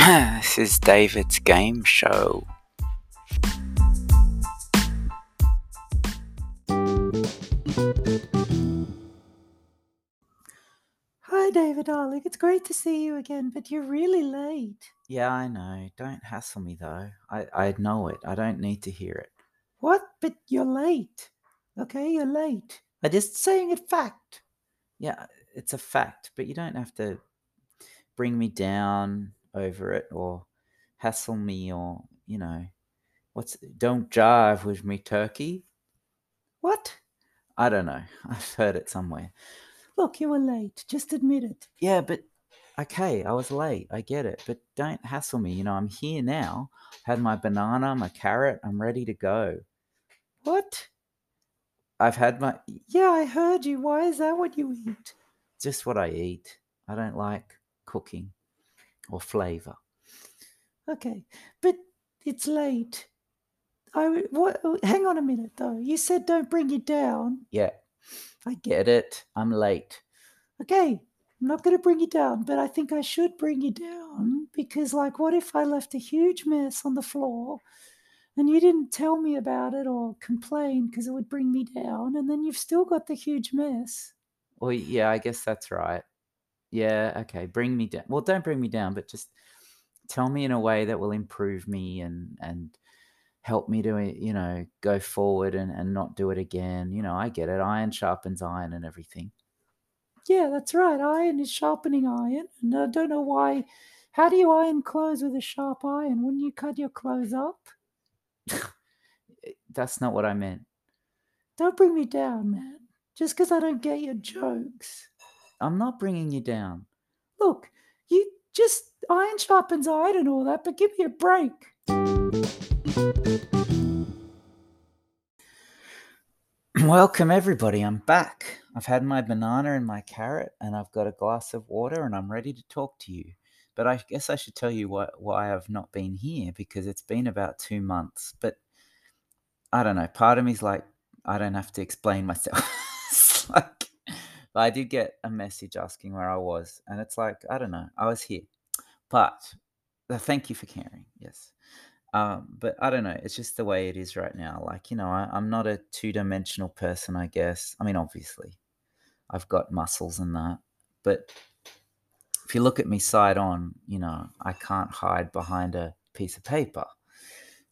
this is David's game show. Hi, David, darling. It's great to see you again, but you're really late. Yeah, I know. Don't hassle me though. I, I know it. I don't need to hear it. What? But you're late. Okay, you're late. I just Saying it fact. yeah, it's a fact, but you don't have to bring me down over it or hassle me or, you know, what's don't jive with me turkey. What? I don't know. I've heard it somewhere. Look, you were late. Just admit it. Yeah, but okay, I was late. I get it. But don't hassle me. You know, I'm here now. Had my banana, my carrot. I'm ready to go. What? I've had my Yeah, I heard you. Why is that what you eat? just what I eat. I don't like cooking or flavor. Okay, but it's late. I what? oh, Hang on a minute, though. You said don't bring you down. Yeah, I get. get it. I'm late. Okay, I'm not going to bring you down, but I think I should bring you down mm-hmm. because, like, what if I left a huge mess on the floor and you didn't tell me about it or complain because it would bring me down, and then you've still got the huge mess? Well, yeah, I guess that's right. Yeah, okay. Bring me down. Well, don't bring me down, but just tell me in a way that will improve me and and help me to uh, you know go forward and and not do it again. You know, I get it. Iron sharpens iron and everything. Yeah, that's right. Iron is sharpening iron, and I don't know why. How do you iron clothes with a sharp iron? Wouldn't you cut your clothes up? Eh, That's not what I meant. Don't bring me down, man. Just because I don't get your jokes. I'm not bringing you down. Look, you just iron sharpens iron and all that, but give me a break. Welcome, everybody. I'm back. I've had my banana and my carrot, and I've got a glass of water, and I'm ready to talk to you. But I guess I should tell you why, why I've not been here because it's been about two months. But I don't know. Part of me's like, I don't have to explain myself. Like, but I did get a message asking where I was, and it's like, I don't know. I was here. But uh, thank you for caring. Yes. Um, but I don't know. It's just the way it is right now. Like, you know, I, I'm not a two dimensional person, I guess. I mean, obviously, I've got muscles and that. But if you look at me side on, you know, I can't hide behind a piece of paper.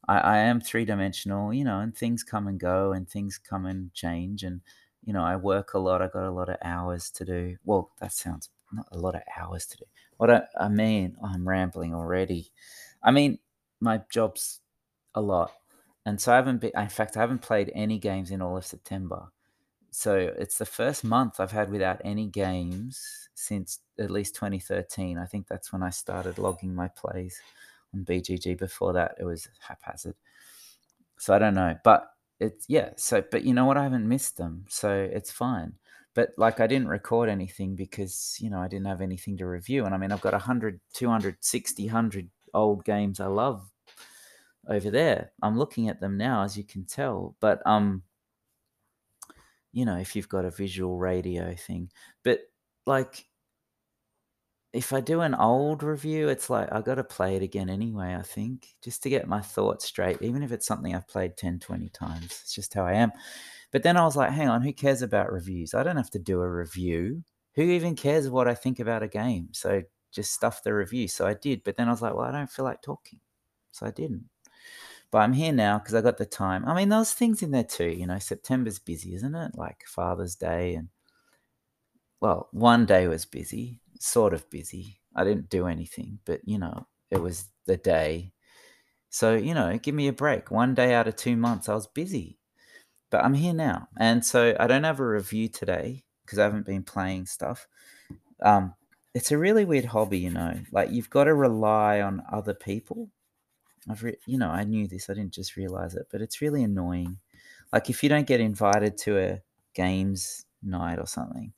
I, I am three dimensional, you know, and things come and go and things come and change. And, you know, I work a lot. I got a lot of hours to do. Well, that sounds not a lot of hours to do. What I, I mean, oh, I'm rambling already. I mean, my job's a lot. And so I haven't been, in fact, I haven't played any games in all of September. So it's the first month I've had without any games since at least 2013. I think that's when I started logging my plays on BGG. Before that, it was haphazard. So I don't know. But it's, yeah. So, but you know what? I haven't missed them. So it's fine. But like I didn't record anything because, you know, I didn't have anything to review. And I mean, I've got 100, 200, 60, 100 old games I love over there. I'm looking at them now, as you can tell. But um, you know, if you've got a visual radio thing, but like, if I do an old review, it's like I got to play it again anyway. I think just to get my thoughts straight, even if it's something I've played 10, 20 times. It's just how I am. But then I was like, hang on, who cares about reviews? I don't have to do a review. Who even cares what I think about a game? So just stuff the review. So I did. But then I was like, well, I don't feel like talking. So I didn't. But I'm here now because I got the time. I mean, those things in there too. You know, September's busy, isn't it? Like Father's Day and well, one day was busy, sort of busy. I didn't do anything, but you know, it was the day. So, you know, give me a break. One day out of two months, I was busy. But I'm here now. And so I don't have a review today because I haven't been playing stuff. Um, it's a really weird hobby, you know. Like you've got to rely on other people. I've, re- you know, I knew this. I didn't just realize it, but it's really annoying. Like if you don't get invited to a games night or something,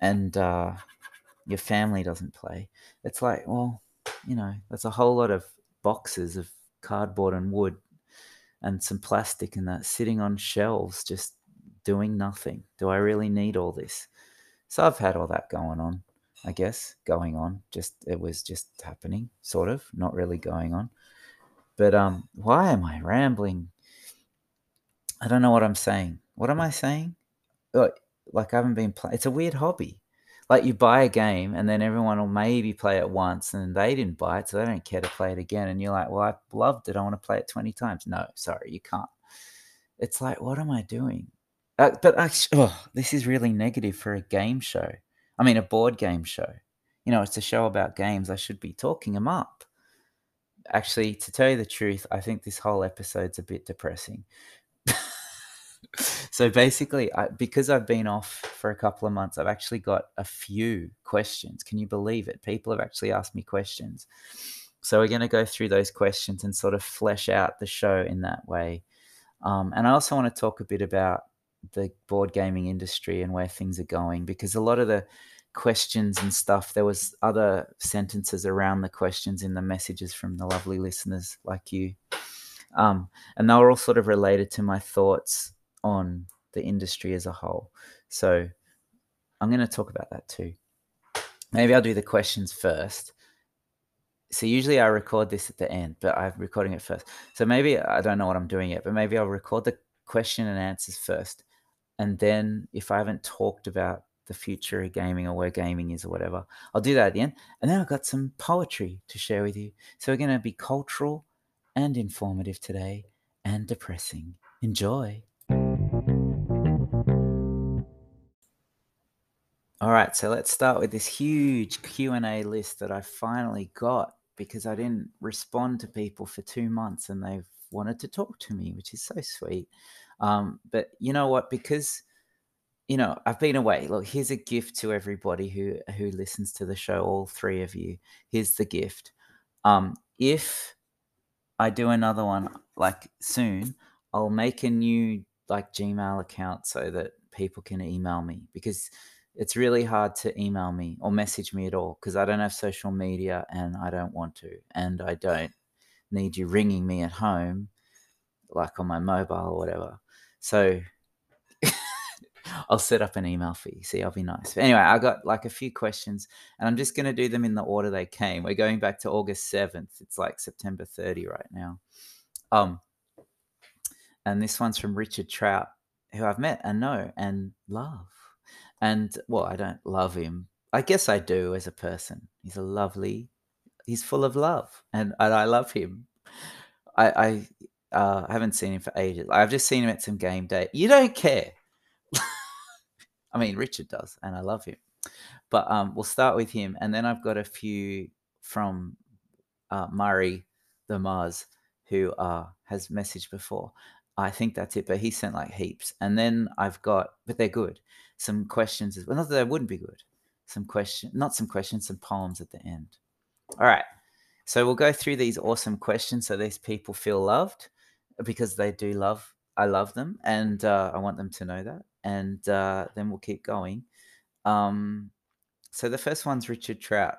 and uh, your family doesn't play, it's like, well, you know, there's a whole lot of boxes of cardboard and wood and some plastic and that sitting on shelves just doing nothing. Do I really need all this? So I've had all that going on. I guess, going on. Just it was just happening, sort of, not really going on. But um, why am I rambling? I don't know what I'm saying. What am I saying? Like I haven't been playing. It's a weird hobby. Like you buy a game and then everyone will maybe play it once and they didn't buy it, so they don't care to play it again. And you're like, well, I loved it. I want to play it 20 times. No, sorry, you can't. It's like, what am I doing? Uh, but actually, oh, this is really negative for a game show. I mean, a board game show. You know, it's a show about games. I should be talking them up. Actually, to tell you the truth, I think this whole episode's a bit depressing so basically, I, because I've been off for a couple of months, I've actually got a few questions. Can you believe it? People have actually asked me questions. So we're going to go through those questions and sort of flesh out the show in that way. Um, and I also want to talk a bit about the board gaming industry and where things are going because a lot of the questions and stuff there was other sentences around the questions in the messages from the lovely listeners like you um, and they were all sort of related to my thoughts on the industry as a whole. So I'm going to talk about that too. Maybe I'll do the questions first. So usually I record this at the end, but I'm recording it first. So maybe I don't know what I'm doing yet, but maybe I'll record the question and answers first. And then if I haven't talked about the future of gaming or where gaming is or whatever, I'll do that at the end. And then I've got some poetry to share with you. So we're going to be cultural and informative today and depressing. Enjoy. All right, so let's start with this huge Q&A list that I finally got because I didn't respond to people for 2 months and they've wanted to talk to me, which is so sweet. Um, but you know what because you know, I've been away. Look, here's a gift to everybody who who listens to the show, all three of you. Here's the gift. Um, if I do another one like soon, I'll make a new like Gmail account so that people can email me because it's really hard to email me or message me at all because I don't have social media and I don't want to. And I don't need you ringing me at home, like on my mobile or whatever. So I'll set up an email for you. See, I'll be nice. But anyway, I got like a few questions and I'm just going to do them in the order they came. We're going back to August 7th. It's like September 30 right now. Um, and this one's from Richard Trout, who I've met and know and love. And well, I don't love him. I guess I do as a person. He's a lovely, he's full of love and, and I love him. I, I uh, haven't seen him for ages. I've just seen him at some game day. You don't care. I mean, Richard does, and I love him. But um, we'll start with him, and then I've got a few from uh, Murray the Mars, who uh, has messaged before. I think that's it, but he sent like heaps. And then I've got, but they're good. Some questions as well. Not that they wouldn't be good. Some question, not some questions, some poems at the end. All right. So we'll go through these awesome questions so these people feel loved because they do love. I love them, and uh, I want them to know that and uh, then we'll keep going. Um, so the first one's Richard Trout.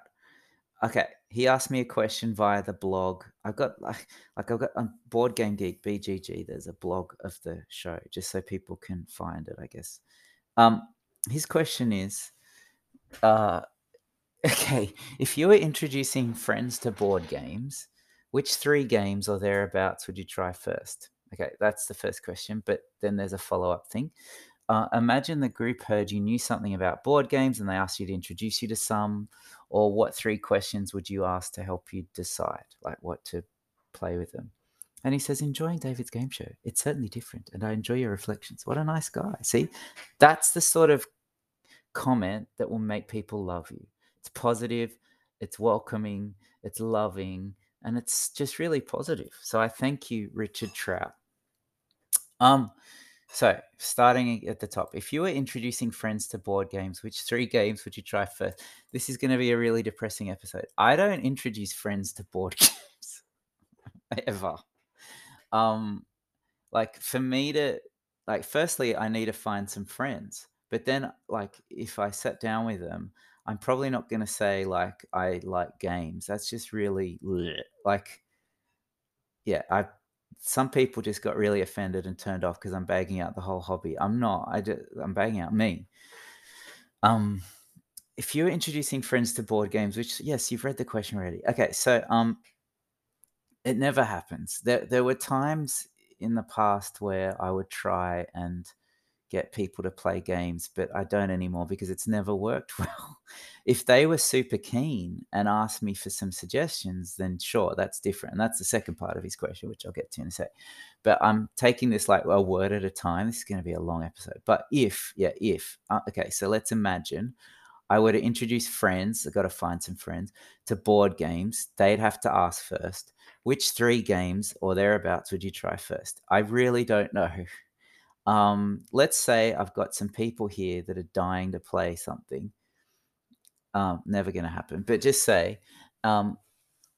Okay, he asked me a question via the blog. I've got like, like I've got on Board Game Geek BGG. There's a blog of the show, just so people can find it. I guess. Um, his question is, uh, okay, if you were introducing friends to board games, which three games or thereabouts would you try first? Okay, that's the first question. But then there's a follow up thing. Uh, imagine the group heard you knew something about board games and they asked you to introduce you to some, or what three questions would you ask to help you decide, like what to play with them? And he says, enjoying David's game show. It's certainly different, and I enjoy your reflections. What a nice guy. See, that's the sort of comment that will make people love you. It's positive, it's welcoming, it's loving, and it's just really positive. So I thank you, Richard Trout. Um, so, starting at the top, if you were introducing friends to board games, which three games would you try first? This is going to be a really depressing episode. I don't introduce friends to board games ever. Um, like for me to like, firstly, I need to find some friends, but then like if I sat down with them, I'm probably not going to say like I like games. That's just really bleh. like, yeah, I some people just got really offended and turned off because I'm bagging out the whole hobby. I'm not. I just, I'm bagging out me. Um, if you're introducing friends to board games, which yes, you've read the question already. Okay, so um, it never happens. There there were times in the past where I would try and get people to play games, but I don't anymore because it's never worked well. if they were super keen and asked me for some suggestions, then sure, that's different. And that's the second part of his question, which I'll get to in a sec. But I'm taking this like a word at a time. This is going to be a long episode. But if, yeah, if, uh, okay, so let's imagine I were to introduce friends, I've got to find some friends, to board games, they'd have to ask first, which three games or thereabouts would you try first? I really don't know. Um, let's say I've got some people here that are dying to play something. Um, never going to happen, but just say, um,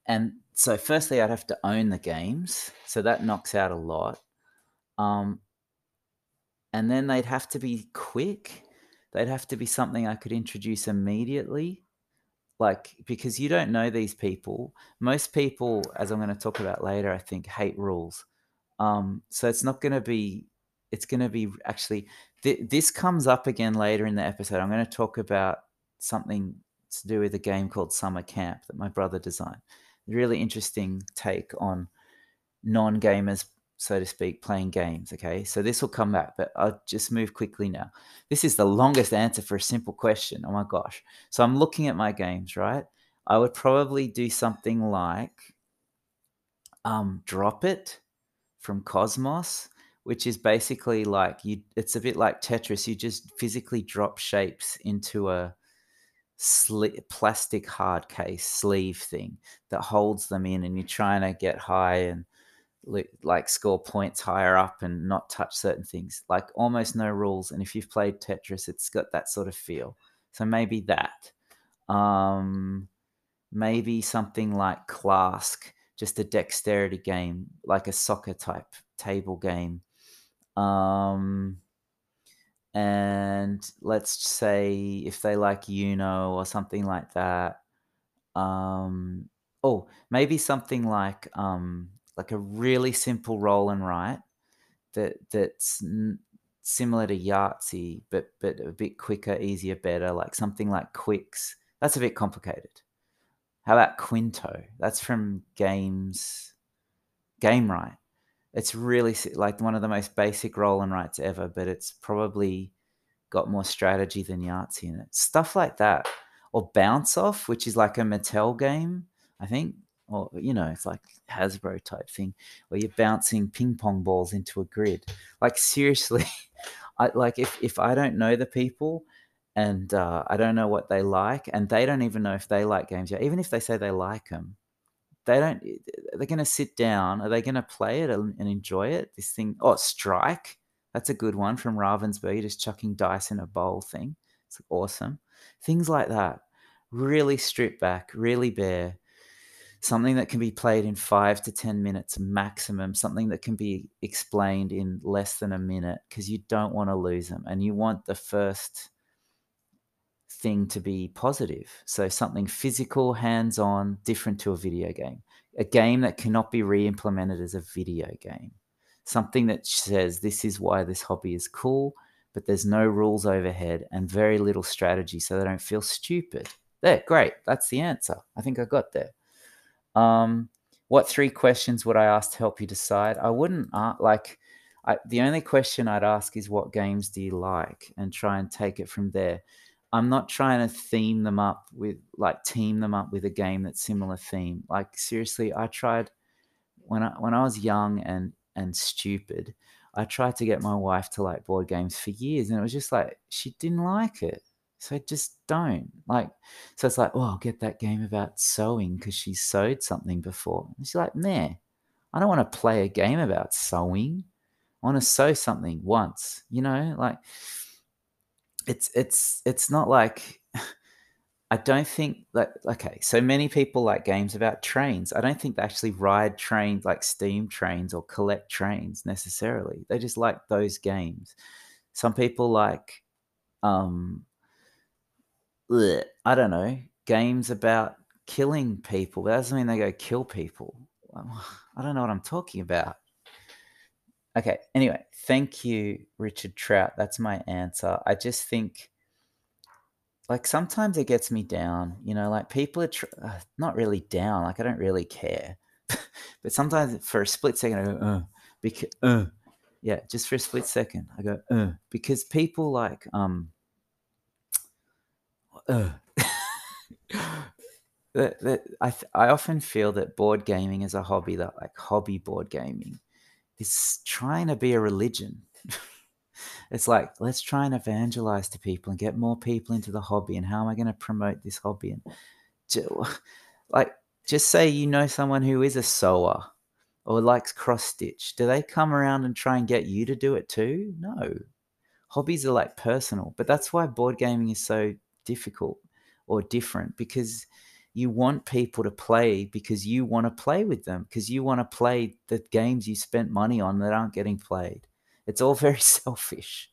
and so firstly, I'd have to own the games, so that knocks out a lot. Um, and then they'd have to be quick. They'd have to be something I could introduce immediately, like because you don't know these people. Most people, as I'm going to talk about later, I think hate rules. Um, so it's not going to be it's going to be actually th- this comes up again later in the episode. I'm going to talk about something to do with a game called Summer Camp that my brother designed. Really interesting take on non-gamers, so to speak, playing games. Okay, so this will come back, but I'll just move quickly now. This is the longest answer for a simple question. Oh my gosh! So I'm looking at my games, right? I would probably do something like um, drop it from KOSMOS which is basically like you it's a bit like tetris you just physically drop shapes into a sli- plastic hard case sleeve thing that holds them in and you're trying to get high and like score points higher up and not touch certain things like almost no rules and if you've played tetris it's got that sort of feel so maybe that um maybe something like Klask just a dexterity game like a soccer type table game um, and let's say if they like Uno or something like that. Um, oh, maybe something like um, like a really simple roll and write that that's n- similar to Yahtzee, but but a bit quicker, easier, better. Like something like Qwixx. That's a bit complicated. How about Qwinto? That's from Games Gamewright. it's really like one of the most basic roll and writes ever, but it's probably got more strategy than Yahtzee in it. Stuff like that. Or Bounce Off, which is like a Mattel game, I think. Or, you know, it's like Hasbro type thing where you're bouncing ping pong balls into a grid. Like, seriously, I like if, if I don't know the people and uh, I don't know what they like, and they don't even know if they like games yet, even if they say they like them, they don't they're going to sit down. Are they going to play it and enjoy it? This thing oh strike? That's a good one from ravensburg just chucking dice in a bowl thing. It's awesome. Things like that. Really stripped back really bare something that can be played in five to ten minutes maximum something that can be explained in less than a minute because you don't want to lose them and you want the first thing to be positive. So something physical, hands on, different to a video game. A game that cannot be re implemented as a video game. Something that says this is why this hobby is cool, but there's no rules overhead and very little strategy so they don't feel stupid. There, great. That's the answer. I think I got there. Um, what three questions would I ask to help you decide? I wouldn't uh, like. I, the only question I'd ask is what games do you like, and try and take it from there. I'm not trying to theme them up with like team them up with a game that's similar theme. Like seriously, I tried when I when I was young and and stupid, I tried to get my wife to like board games for years, and it was just like she didn't like it. So just don't like. So it's like, oh, I'll get that game about sewing because she sewed something before. And she's like, man, I don't want to play a game about sewing. I want to sew something once, you know, like it's it's it's not like I don't think that okay, so many people like games about trains. I don't think they actually ride trains like steam trains or collect trains necessarily. They just like those games. Some people like um bleh, I don't know, games about killing people. That doesn't mean they go kill people. I don't know what I'm talking about. Okay. Anyway, thank you, Richard Trout. That's my answer. I just think like sometimes it gets me down, you know, like people are tr- uh, not really down, like I don't really care. but sometimes for a split second I go, uh, because, uh, yeah, just for a split second I go, uh, because people like, um, that, that I, I often feel that board gaming is a hobby that like hobby board gaming is trying to be a religion. it's like let's try and evangelize to people and get more people into the hobby and how am i going to promote this hobby? And like just say you know someone who is a sewer or likes cross stitch. Do they come around and try and get you to do it too? No. Hobbies are like personal but that's why board gaming is so difficult or different because you want people to play because you want to play with them because you want to play the games you spent money on that aren't getting played it's all very selfish.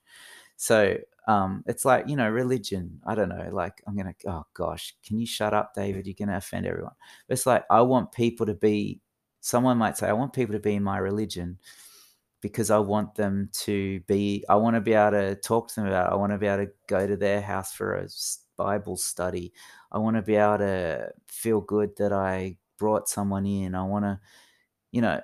So um, it's like, you know, religion. I don't know. Like, I'm to, oh gosh, can you shut up, David? You're to offend everyone. It's like, I want people to be, someone might say, I want people to be in my religion because I want them to be, I want to be able to talk to them about it. I want to be able to go to their house for a Bible study. I want to be able to feel good that I brought someone in. I want to, you know,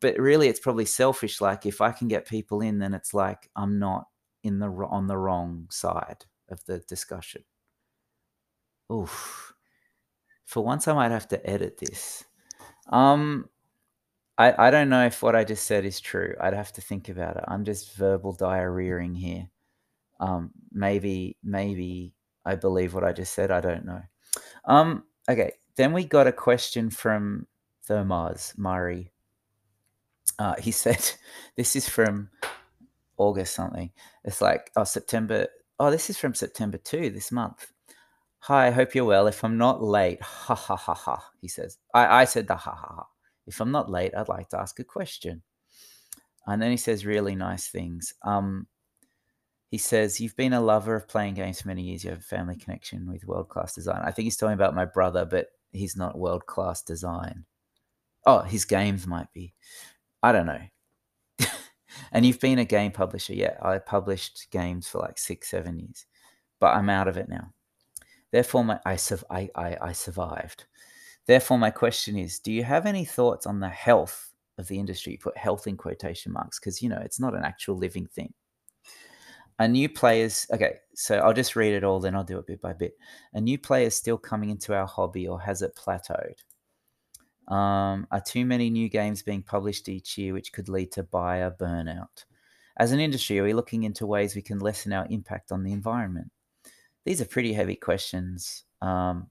but really it's probably selfish like if i can get people in then it's like i'm not in the on the wrong side of the discussion oof for once i might have to edit this um i i don't know if what i just said is true i'd have to think about it i'm just verbal diarrheaing here um maybe maybe i believe what i just said i don't know um okay then we got a question from Thomas Murray uh, he said, "This is from August something. It's like oh September. Oh, this is from September two this month. Hi, I hope you're well. If I'm not late, ha ha ha ha. He says. I I said the ha ha ha. If I'm not late, I'd like to ask a question. And then he says really nice things. Um, he says, You've been a lover of playing games for many years. You have a family connection with world class design. I think he's talking about my brother, but he's not world class design. Oh, his games might be. I don't know. and you've been a game publisher. Yeah, I published games for like six, seven years, but I'm out of it now. Therefore, my, I, I, I, I survived. Therefore, my question is do you have any thoughts on the health of the industry? Put health in quotation marks because, you know, it's not an actual living thing. A new players, okay, so I'll just read it all, then I'll do it bit by bit. A new player is still coming into our hobby or has it plateaued? Um, are too many new games being published each year, which could lead to buyer burnout? As an industry, are we looking into ways we can lessen our impact on the environment? These are pretty heavy questions. Um,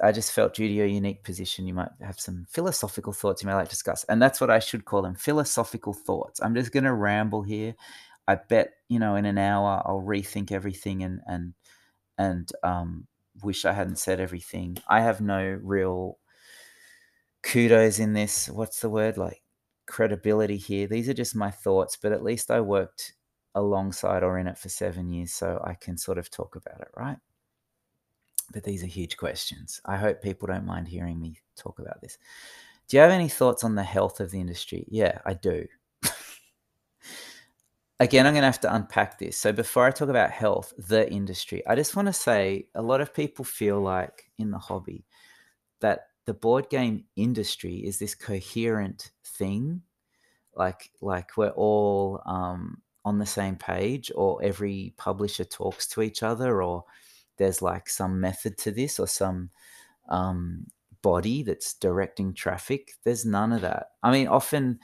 I just felt due to your unique position, you might have some philosophical thoughts you may like to discuss. And that's what I should call them philosophical thoughts. I'm just going to ramble here. I bet, you know, in an hour, I'll rethink everything and, and, and, um, wish I hadn't said everything. I have no real kudos in this. What's the word? Like credibility here. These are just my thoughts, but at least I worked alongside or in it for seven years, so I can sort of talk about it, right? But these are huge questions. I hope people don't mind hearing me talk about this. Do you have any thoughts on the health of the industry? Yeah, I do. Again, I'm going to have to unpack this. So, before I talk about health, the industry, I just want to say a lot of people feel like in the hobby that the board game industry is this coherent thing like like we're all um, on the same page or every publisher talks to each other or there's like some method to this or some um, body that's directing traffic there's none of that i mean often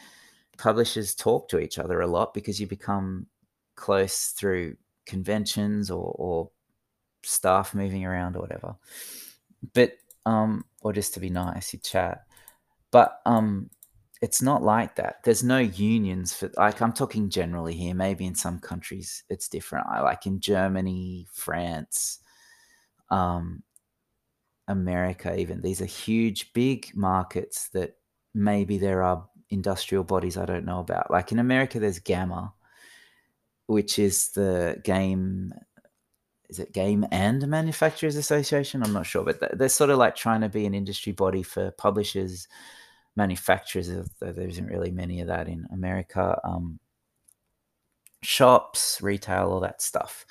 publishers talk to each other a lot because you become close through conventions or, or staff moving around or whatever but um, or just to be nice, you chat. But um, it's not like that. There's no unions for like I'm talking generally here. Maybe in some countries it's different. I like in Germany, France, um, America. Even these are huge, big markets that maybe there are industrial bodies I don't know about. Like in America, there's GAMA, which is the game is it Game and Manufacturers Association? I'm not sure, but they're sort of like trying to be an industry body for publishers, manufacturers. Though there isn't really many of that in America. Um, shops, retail, all that stuff.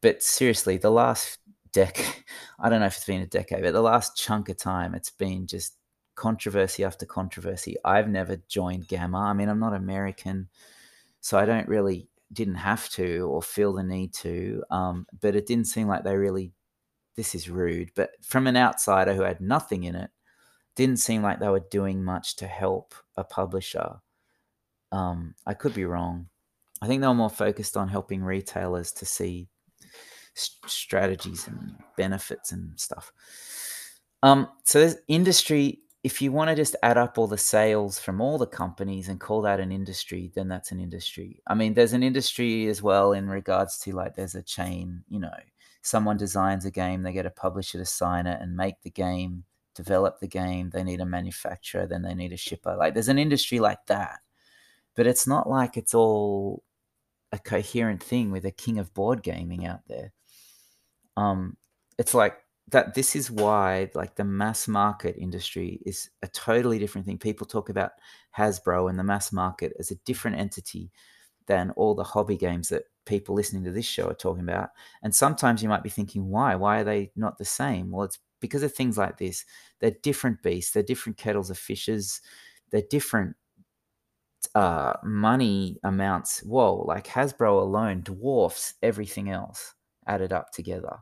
but seriously, the last decade, I don't know if it's been a decade, but the last chunk of time, it's been just controversy after controversy. I've never joined GAMA. I mean, I'm not American, so I don't really didn't have to or feel the need to. Um, but it didn't seem like they really. This is rude, but from an outsider who had nothing in it, didn't seem like they were doing much to help a publisher. Um, I could be wrong. I think they were more focused on helping retailers to see strategies and benefits and stuff. Um, so there's industry. If you want to just add up all the sales from all the companies and call that an industry, then that's an industry. I mean, there's an industry as well in regards to like there's a chain. You know, someone designs a game, they get a publisher to sign it and make the game, develop the game. They need a manufacturer, then they need a shipper. Like there's an industry like that, but it's not like it's all a coherent thing with a king of board gaming out there um, it's like that this is why like the mass market industry is a totally different thing. People talk about hasbro and the mass market as a different entity than all the hobby games that people listening to this show are talking about. And sometimes you might be thinking why? Why are they not the same? Well it's because of things like this. They're different beasts. They're different kettles of fishes. They're different uh, money amounts. Whoa like hasbro alone dwarfs everything else added up together.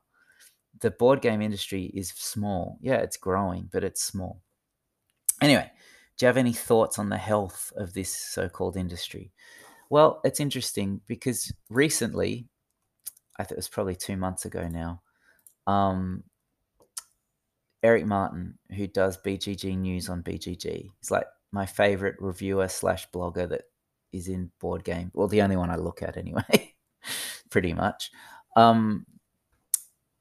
The board game industry is small. Yeah, it's growing, but it's small. Anyway, do you have any thoughts on the health of this so called industry? Well, it's interesting because recently, I think it was probably two months ago now, um, Eric Martin, who does BGG News on BGG, he's like my favorite reviewer slash blogger that is in board game. Well, the only one I look at anyway, pretty much. Um,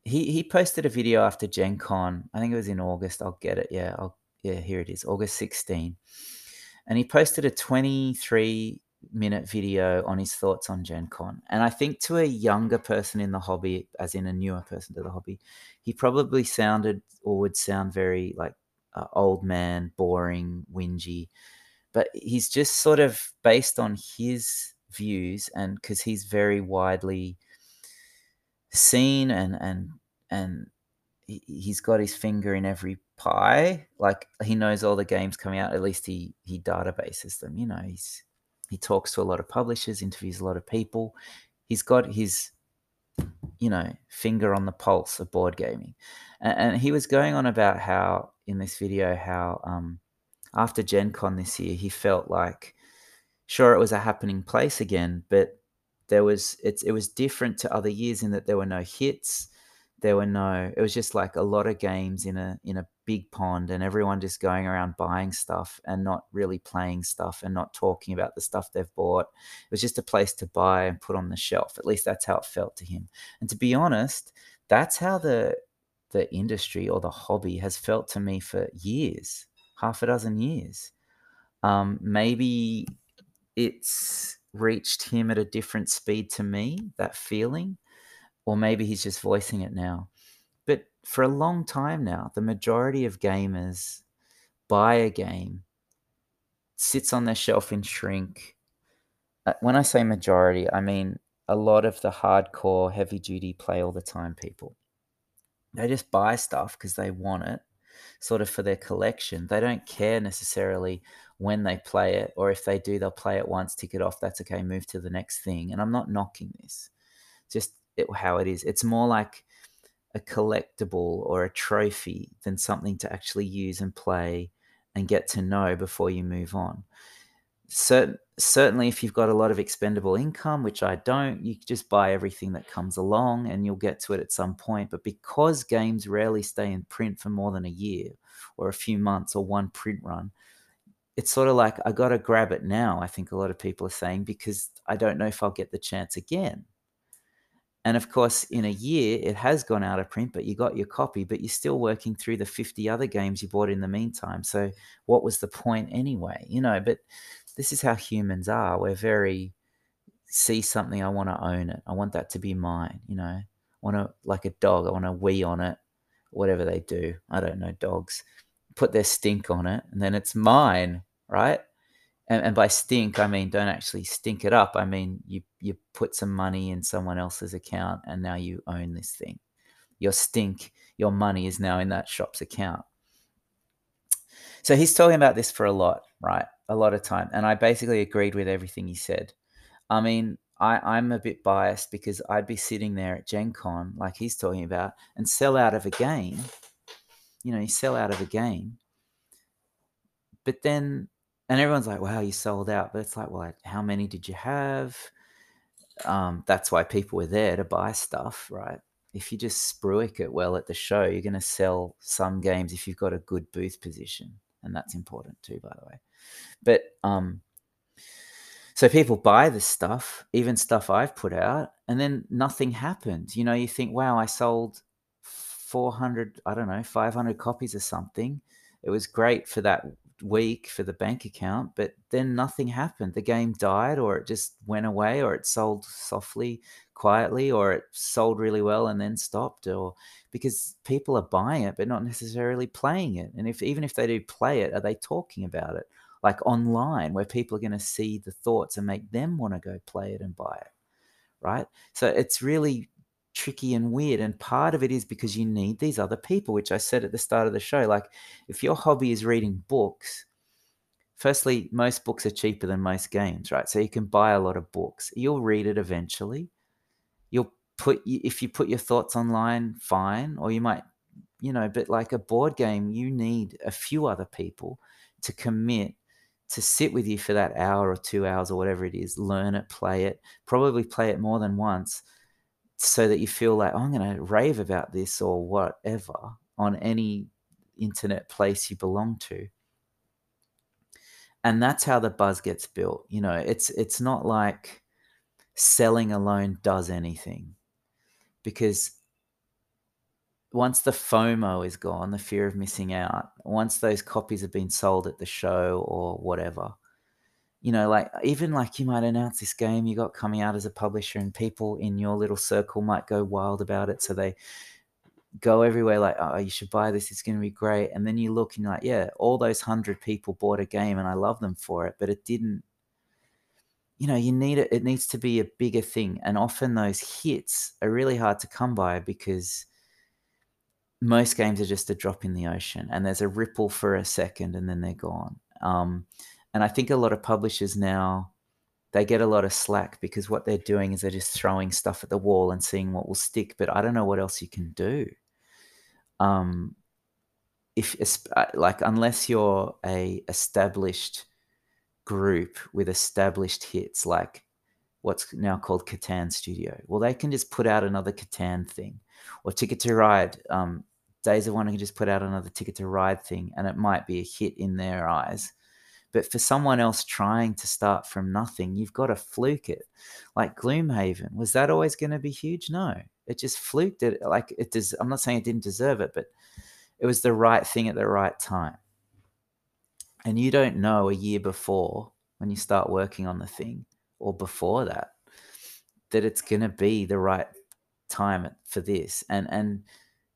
he he posted a video after Gen Con. I think it was in August. I'll get it. Yeah, I'll yeah, here it is, August 16. And he posted a 23 minute video on his thoughts on Gen Con. And I think to a younger person in the hobby, as in a newer person to the hobby, he probably sounded or would sound very like uh, old man, boring, whingy. But he's just sort of based on his views and because he's very widely seen and and and he's got his finger in every pie. Like he knows all the games coming out. At least he he databases them. You know, he's he talks to a lot of publishers, interviews a lot of people. He's got his you know finger on the pulse of board gaming, and, and he was going on about how in this video how um, after Gen Con this year he felt like sure it was a happening place again, but there was it's it was different to other years in that there were no hits. There were no it was just like a lot of games in a in a big pond and everyone just going around buying stuff and not really playing stuff and not talking about the stuff they've bought. It was just a place to buy and put on the shelf. At least that's how it felt to him. And to be honest that's how the the industry or the hobby has felt to me for years half a dozen years. Um, maybe it's reached him at a different speed to me, that feeling, or maybe he's just voicing it now. But for a long time now, the majority of gamers buy a game, sits on their shelf in shrink. Uh, when I say majority, I mean a lot of the hardcore, heavy duty, play all the time people. They just buy stuff because they want it, sort of for their collection. They don't care necessarily when they play it, or if they do, they'll play it once, tick it off. That's okay. Move to the next thing. And I'm not knocking this, just it, how it is. It's more like a collectible or a trophy than something to actually use and play and get to know before you move on. Certain, certainly, if you've got a lot of expendable income, which I don't, you just buy everything that comes along and you'll get to it at some point. But because games rarely stay in print for more than a year or a few months or one print run, it's sort of like I got to grab it now. I think a lot of people are saying because I don't know if I'll get the chance again. And of course, in a year, it has gone out of print, but you got your copy, but you're still working through the 50 other games you bought in the meantime. So, what was the point anyway? You know, but this is how humans are. We're very, see something, I want to own it. I want that to be mine. You know, I want to, like a dog, I want to wee on it, whatever they do. I don't know, dogs put their stink on it, and then it's mine right? and, and by stink I mean don't actually stink it up. I mean you you put some money in someone else's account and now you own this thing. Your stink, your money is now in that shop's account. So he's talking about this for a lot, right? A lot of time. And I basically agreed with everything he said. I mean, I, I'm a bit biased because I'd be sitting there at Gen Con, like he's talking about, and sell out of a game. You know, you sell out of a game. But then, and everyone's like, wow, you sold out. But it's like, well, how many did you have? Um, that's why people were there to buy stuff, right? If you just spruik it well at the show, you're going to sell some games if you've got a good booth position. And that's important too, by the way. But um, so people buy this stuff, even stuff I've put out, and then nothing happens. You know, you think, wow, I sold 400, I don't know, 500 copies or something. It was great for that week for the bank account, but then nothing happened. The game died, or it just went away, or it sold softly, quietly, or it sold really well and then stopped, or because people are buying it but not necessarily playing it. And if even if they do play it, are they talking about it? like online where people are going to see the thoughts and make them want to go play it and buy it right so it's really tricky and weird and part of it is because you need these other people which i said at the start of the show like if your hobby is reading books firstly most books are cheaper than most games right? So you can buy a lot of books. You'll read it eventually. You'll put if you put your thoughts online fine or you might you know but like a board game you need a few other people to commit to sit with you for that hour or two hours or whatever it is, learn it, play it, probably play it more than once so that you feel like, oh, I'm going to rave about this or whatever on any internet place you belong to. And that's how the buzz gets built. You know, it's it's not like selling alone does anything because once the FOMO is gone, the fear of missing out, once those copies have been sold at the show or whatever, you know, like even like you might announce this game you got coming out as a publisher, and people in your little circle might go wild about it. So they go everywhere like, oh, you should buy this, it's going to be great. And then you look and you're like, yeah, all those hundred people bought a game and I love them for it, but it didn't. You know, you need it. It needs to be a bigger thing, and often those hits are really hard to come by because most games are just a drop in the ocean and there's a ripple for a second and then they're gone. Um, and I think a lot of publishers now they get a lot of slack because what they're doing is they're just throwing stuff at the wall and seeing what will stick. But I don't know what else you can do. Um, if uh, like unless you're a established group with established hits like what's now called Catan Studio, well they can just put out another Catan thing or Ticket to Ride. Um, Days of Wonder can just put out another Ticket to Ride thing, and it might be a hit in their eyes. But for someone else trying to start from nothing, you've got to fluke it. Like Gloomhaven, was that always going to be huge? No, it just fluked it. Like it does. I'm not saying it didn't deserve it, but it was the right thing at the right time. And you don't know a year before when you start working on the thing or before that that it's going to be the right time for this and and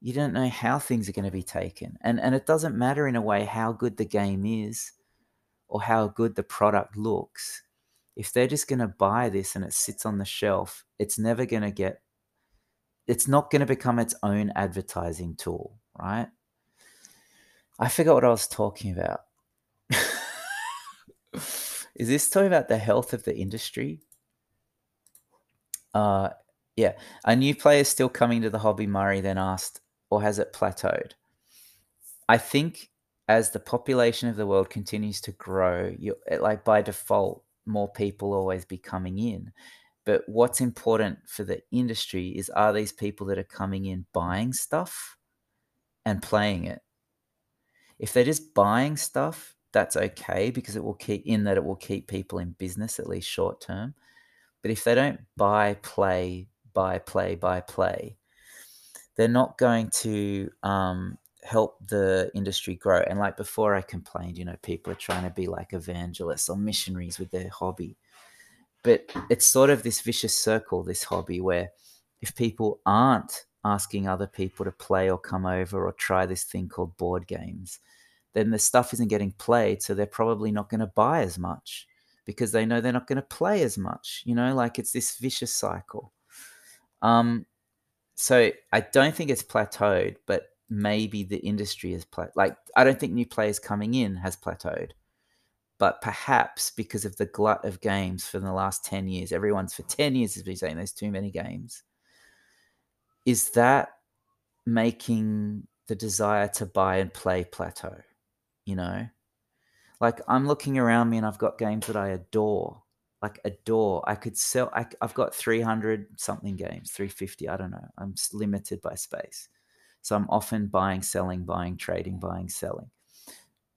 you don't know how things are going to be taken and and it doesn't matter in a way how good the game is or how good the product looks if they're just going to buy this and it sits on the shelf it's never going to get it's not going to become its own advertising tool right i forgot what i was talking about is this talking about the health of the industry uh yeah. A new player still coming to the hobby, Murray then asked, or has it plateaued? I think as the population of the world continues to grow, you like by default, more people always be coming in. But what's important for the industry is are these people that are coming in buying stuff and playing it? If they're just buying stuff, that's okay because it will keep in that it will keep people in business at least short term. But if they don't buy, play, buy, play buy, play, they're not going to um, help the industry grow. And like before, I complained, you know, people are trying to be like evangelists or missionaries with their hobby. But it's sort of this vicious circle, this hobby, where if people aren't asking other people to play or come over or try this thing called board games, then the stuff isn't getting played, so they're probably not going to buy as much because they know they're not going to play as much. You know, like it's this vicious cycle. Um, so I don't think it's plateaued, but maybe the industry is pla- like I don't think new players coming in has plateaued, but perhaps because of the glut of games for the last ten years, everyone's for ten years has been saying there's too many games. Is that making the desire to buy and play plateau? You know, like I'm looking around me and I've got games that I adore, like adore. I could sell. I, have got 300 something games, 350. I don't know. I'm limited by space, so I'm often buying, selling, buying, trading, buying, selling.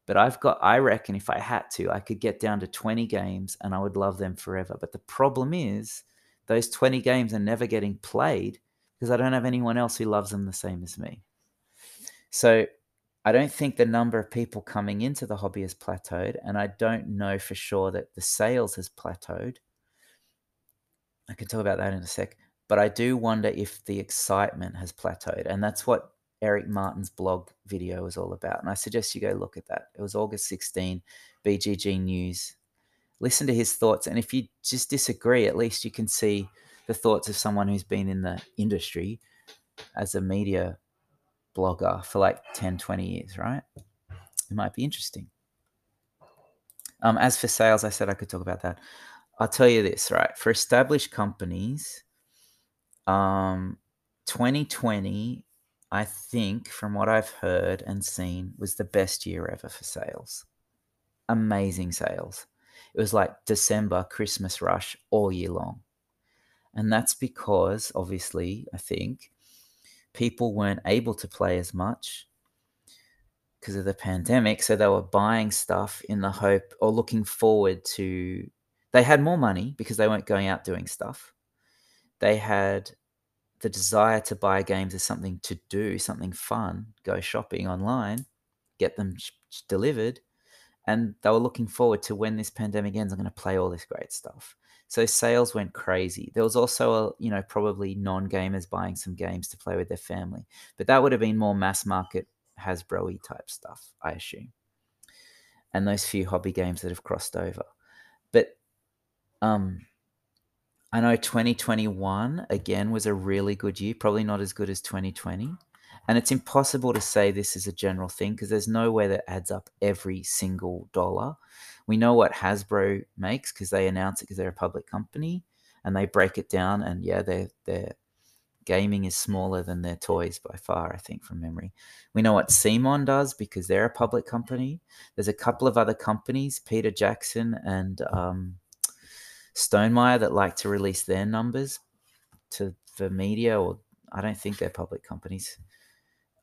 But I've got. I reckon if I had to, I could get down to 20 games and I would love them forever. But the problem is, those 20 games are never getting played because I don't have anyone else who loves them the same as me. So I don't think the number of people coming into the hobby has plateaued, and I don't know for sure that the sales has plateaued. I can talk about that in a sec, but I do wonder if the excitement has plateaued, and that's what Eric Martin's blog video was all about. And I suggest you go look at that. It was August 16, BGG News. Listen to his thoughts, and if you just disagree, at least you can see the thoughts of someone who's been in the industry as a media blogger for like 10, 20 years, right? It might be interesting. Um, as for sales, I said I could talk about that. I'll tell you this, right? For established companies, um, 2020, I think, from what I've heard and seen, was the best year ever for sales. Amazing sales. It was like December, Christmas rush all year long. And that's because, obviously, I think people weren't able to play as much because of the pandemic. So they were buying stuff in the hope or looking forward to. They had more money because they weren't going out doing stuff. They had the desire to buy games as something to do, something fun, go shopping online, get them delivered. And they were looking forward to when this pandemic ends, I'm going to play all this great stuff. So sales went crazy. There was also a, you know, probably non-gamers buying some games to play with their family. But that would have been more mass market Hasbro type stuff, I assume. And those few hobby games that have crossed over. But um I know 2021 again was a really good year, probably not as good as 2020. And it's impossible to say this is a general thing because there's no way that adds up every single dollar. We know what Hasbro makes because they announce it because they're a public company and they break it down. And yeah, their their gaming is smaller than their toys by far, I think, from memory. We know what CMON does because they're a public company. There's a couple of other companies, Peter Jackson and um, Stonemaier, that like to release their numbers to the media, or I don't think they're public companies.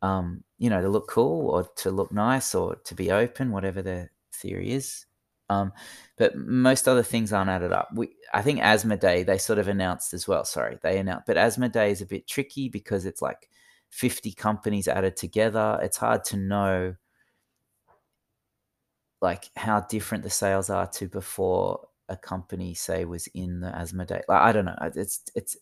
Um, you know, to look cool or to look nice or to be open, whatever their theory is. Um, but most other things aren't added up. We, I think Asmodee they sort of announced as well. Sorry, they announced, but Asmodee is a bit tricky because it's like 50 companies added together. It's hard to know like how different the sales are to before a company say was in the Asmodee. Like I don't know. It's it's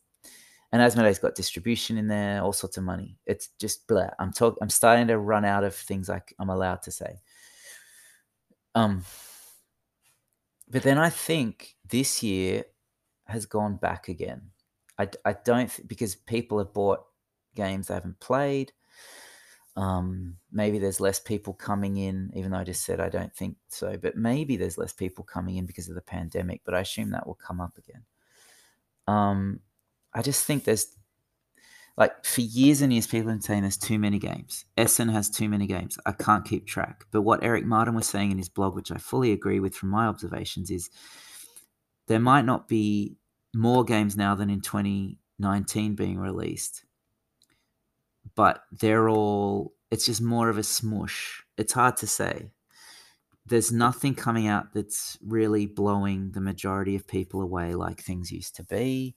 and Asmodee's got distribution in there, all sorts of money. It's just blah. I'm talk. I'm starting to run out of things like I'm allowed to say. Um, but then I think this year has gone back again. I, I don't th- because people have bought games they haven't played. Um, maybe there's less people coming in, even though I just said I don't think so. But maybe there's less people coming in because of the pandemic. But I assume that will come up again. Um, I just think there's like for years and years, people have been saying there's too many games. Essen has too many games. I can't keep track. But what Eric Martin was saying in his blog, which I fully agree with from my observations, is there might not be more games now than in 2019 being released, but they're all, it's just more of a smush. It's hard to say. There's nothing coming out that's really blowing the majority of people away like things used to be.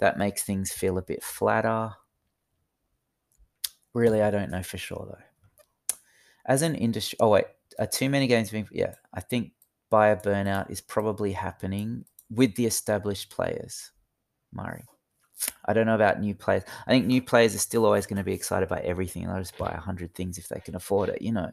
That makes things feel a bit flatter. Really, I don't know for sure though. As an industry, oh wait, are too many games being? Yeah, I think buyer burnout is probably happening with the established players. Murray. I don't know about new players. I think new players are still always going to be excited by everything. And they'll just buy a hundred things if they can afford it, you know.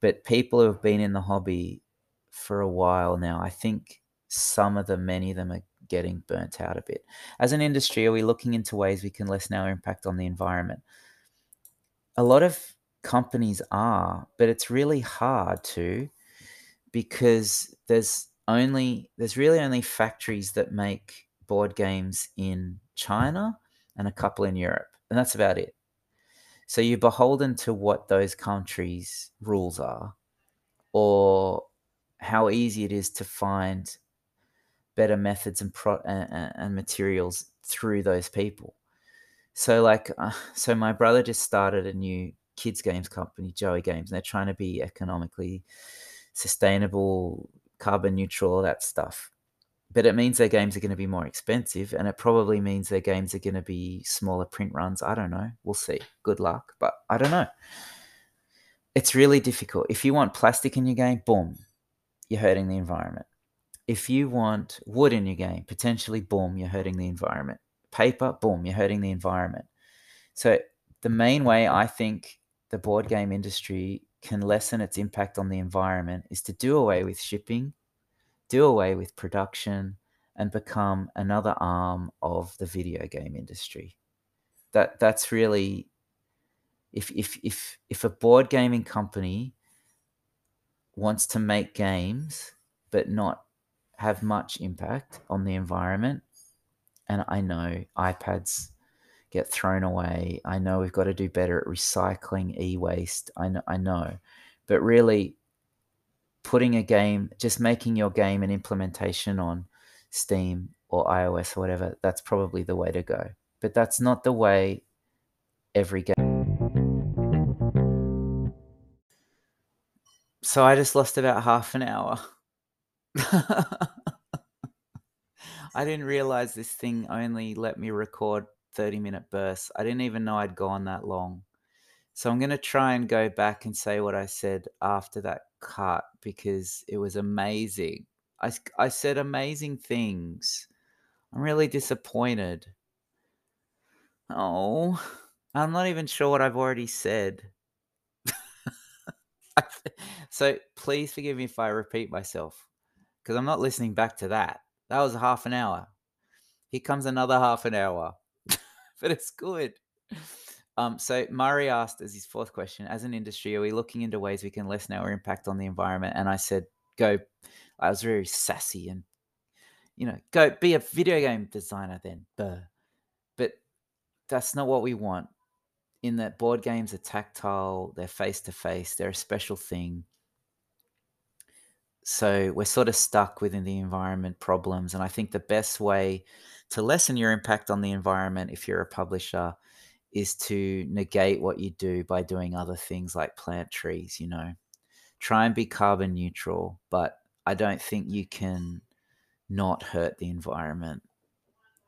but people who have been in the hobby for a while now, I think some of them, many of them, are getting burnt out a bit. As an industry, are we looking into ways we can lessen our impact on the environment? A lot of companies are, but it's really hard to because there's only there's really only factories that make board games in China and a couple in Europe, and that's about it. So you're beholden to what those countries' rules are, or how easy it is to find better methods and pro and, and materials through those people. So like, uh, so my brother just started a new kids games company, Joey Games, and they're trying to be economically sustainable, carbon neutral, all that stuff. But it means their games are going to be more expensive, and it probably means their games are going to be smaller print runs. I don't know. We'll see. Good luck, but I don't know. It's really difficult. If you want plastic in your game, boom, you're hurting the environment. If you want wood in your game, potentially, boom, you're hurting the environment. Paper, boom, you're hurting the environment. So the main way I think the board game industry can lessen its impact on the environment is to do away with shipping, do away with production, and become another arm of the video game industry. That that's really if if if if a board gaming company wants to make games but not have much impact on the environment, and I know iPads get thrown away. I know we've got to do better at recycling e-waste. I know, I know, but really, putting a game, just making your game an implementation on Steam or iOS or whatever, that's probably the way to go. But that's not the way every game. So I just lost about half an hour. I didn't realize this thing only let me record 30 minute bursts. I didn't even know I'd gone that long. So I'm going to try and go back and say what I said after that cut because it was amazing. I, I said amazing things. I'm really disappointed. Oh, I'm not even sure what I've already said. so please forgive me if I repeat myself because I'm not listening back to that. That was half an hour. Here comes another half an hour. but it's good. Um, so Murray asked as his fourth question, as an industry, are we looking into ways we can lessen our impact on the environment? And I said, go. I was very sassy and, you know, go be a video game designer then. But that's not what we want. In that board games are tactile, they're face to face, they're a special thing. So we're sort of stuck within the environment problems. And I think the best way to lessen your impact on the environment if you're a publisher is to negate what you do by doing other things like plant trees, you know. Try and be carbon neutral, but I don't think you can not hurt the environment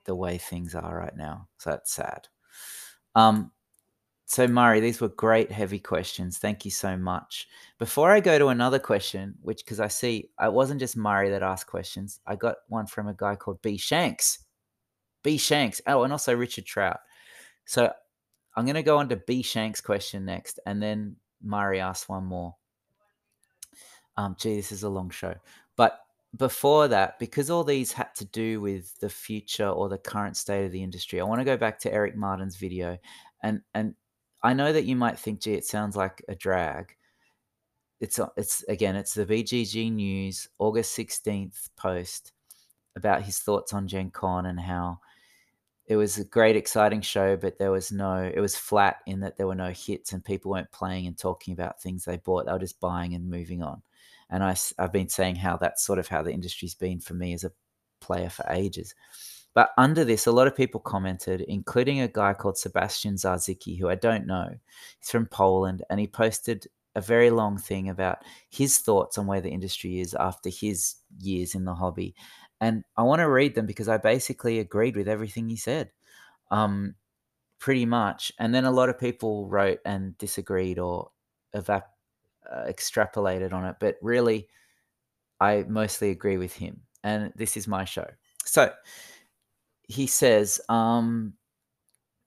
the way things are right now. So that's sad. Um, so, Murray, these were great, heavy questions. Thank you so much. Before I go to another question, which because I see it wasn't just Murray that asked questions, I got one from a guy called B Shanks. B Shanks. Oh, and also Richard Trout. So, I'm going to go on to B Shanks' question next, and then Murray asks one more. Um, gee, this is a long show. But before that, because all these had to do with the future or the current state of the industry, I want to go back to Eric Martin's video and and I know that you might think, gee, it sounds like a drag. It's it's again, it's the BGG News August sixteenth post about his thoughts on Gen Con and how it was a great, exciting show, but there was no, it was flat in that there were no hits and people weren't playing and talking about things they bought. They were just buying and moving on. And I, I've been saying how that's sort of how the industry's been for me as a player for ages. But under this, a lot of people commented, including a guy called Sebastian Zarzicki, who I don't know. He's from Poland, and he posted a very long thing about his thoughts on where the industry is after his years in the hobby. And I want to read them because I basically agreed with everything he said, um, pretty much. And then a lot of people wrote and disagreed or evap- uh, extrapolated on it. But really, I mostly agree with him. And this is my show. So, he says, um,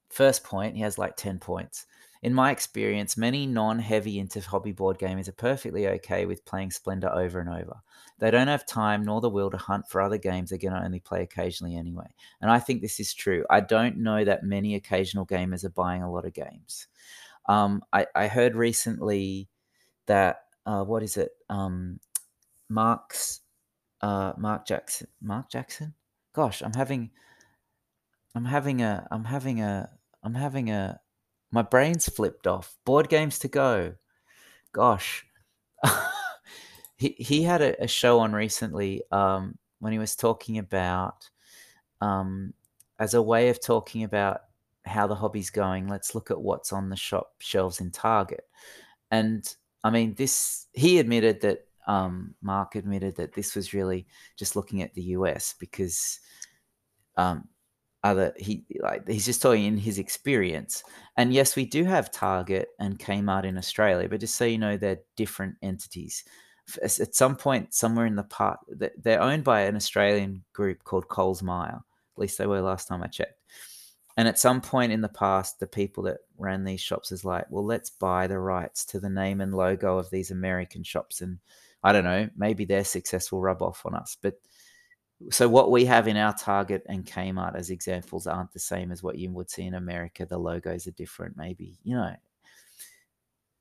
first point, he has like 10 points. In my experience, many non heavy into hobby board gamers are perfectly okay with playing Splendor over and over. They don't have time nor the will to hunt for other games they're going to only play occasionally anyway. And I think this is true. I don't know that many occasional gamers are buying a lot of games. Um, I, I heard recently that, uh, what is it? Um, Mark's, uh, Mark Jackson, Mark Jackson? Gosh, I'm having, I'm having a, I'm having a, I'm having a, my brain's flipped off. Board games to go. Gosh. he, he had a, a, show on recently um, when he was talking about, um, as a way of talking about how the hobby's going, let's look at what's on the shop shelves in Target. And I mean, this, he admitted that, um, Mark admitted that this was really just looking at the US because um, other he like he's just talking in his experience. And yes we do have target and kmart in australia but just so you know they're different entities. At some point somewhere in the part they're owned by an australian group called coles myer. At least they were last time i checked. And at some point in the past the people that ran these shops is like well let's buy the rights to the name and logo of these american shops and i don't know maybe their success will rub off on us. But so what we have in our Target and Kmart as examples aren't the same as what you would see in America. The logos are different, maybe, you know.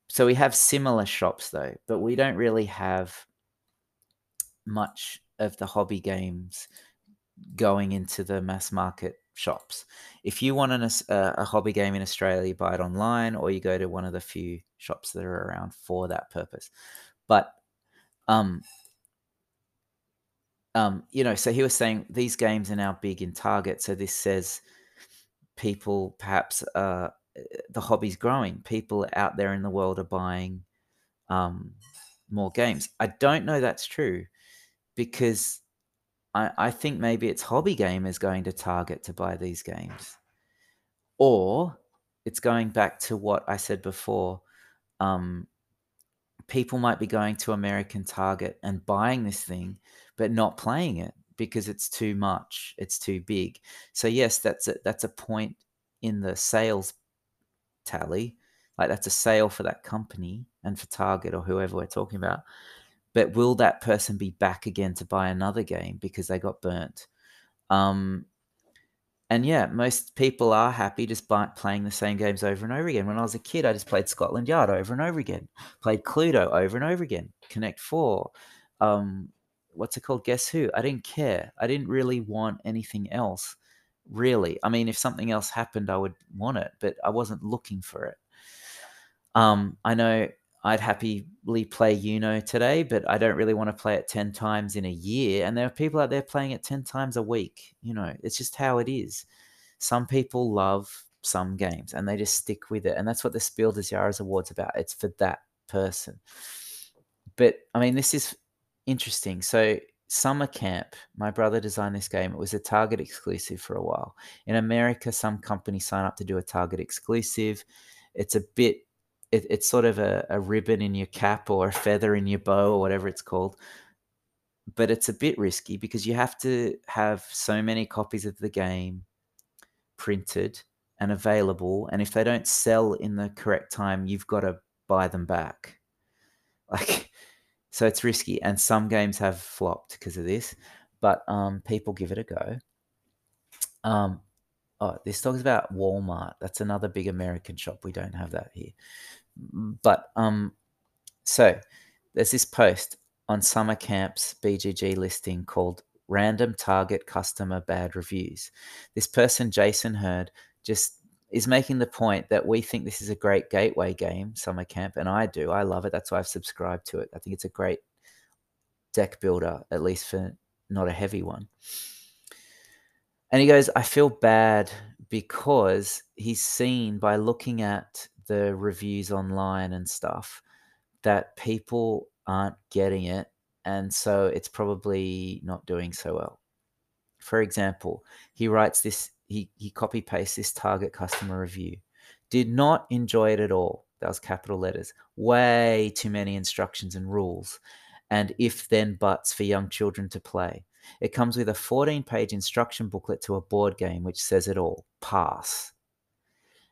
So we have similar shops though, but we don't really have much of the hobby games going into the mass market shops. If you want an, a, a hobby game in Australia, you buy it online or you go to one of the few shops that are around for that purpose. But um, um, you know, so he was saying these games are now big in Target. So this says people perhaps uh, the hobby's growing. People out there in the world are buying um, more games. I don't know that's true because I, I think maybe it's hobby gamers going to Target to buy these games, or it's going back to what I said before. Um, people might be going to American Target and buying this thing, but not playing it because it's too much, it's too big. So yes, that's a, that's a point in the sales tally. Like that's a sale for that company and for Target or whoever we're talking about. But will that person be back again to buy another game because they got burnt? Um, and yeah, most people are happy just by playing the same games over and over again. When I was a kid, I just played Scotland Yard over and over again, played Cluedo over and over again, Connect Four, um, what's it called? Guess Who? I didn't care. I didn't really want anything else, really. I mean, if something else happened, I would want it, but I wasn't looking for it. Um, I know I'd happily play Uno today, but I don't really want to play it 10 times in a year. And there are people out there playing it 10 times a week. You know, it's just how it is. Some people love some games and they just stick with it. And that's what the Spiel des Jahres Award's about. It's for that person. But I mean, this is interesting. So, Summer Camp, my brother designed this game. It was a Target exclusive for a while. In America, some companies sign up to do a Target exclusive. It's a bit it, it's sort of a, a ribbon in your cap or a feather in your bow or whatever it's called. But it's a bit risky because you have to have so many copies of the game printed and available. And if they don't sell in the correct time, you've got to buy them back. Like, so it's risky. And some games have flopped because of this, but um, people give it a go. Um, oh, this talks about Walmart. That's another big American shop. We don't have that here. But um, so there's this post on Summer Camp's BGG listing called Random Target Customer Bad Reviews. This person, Jason Heard, just is making the point that we think this is a great gateway game, Summer Camp, and I do. I love it. That's why I've subscribed to it. I think it's a great deck builder, at least for not a heavy one. And he goes, I feel bad because he's seen by looking at the reviews online and stuff that people aren't getting it and so it's probably not doing so well for example he writes this he, he copy pastes this target customer review. Did not enjoy it at all. That was capital letters. Way too many instructions and rules. And if then buts for young children to play. It comes with a 14 page instruction booklet to a board game which says it all. Pass.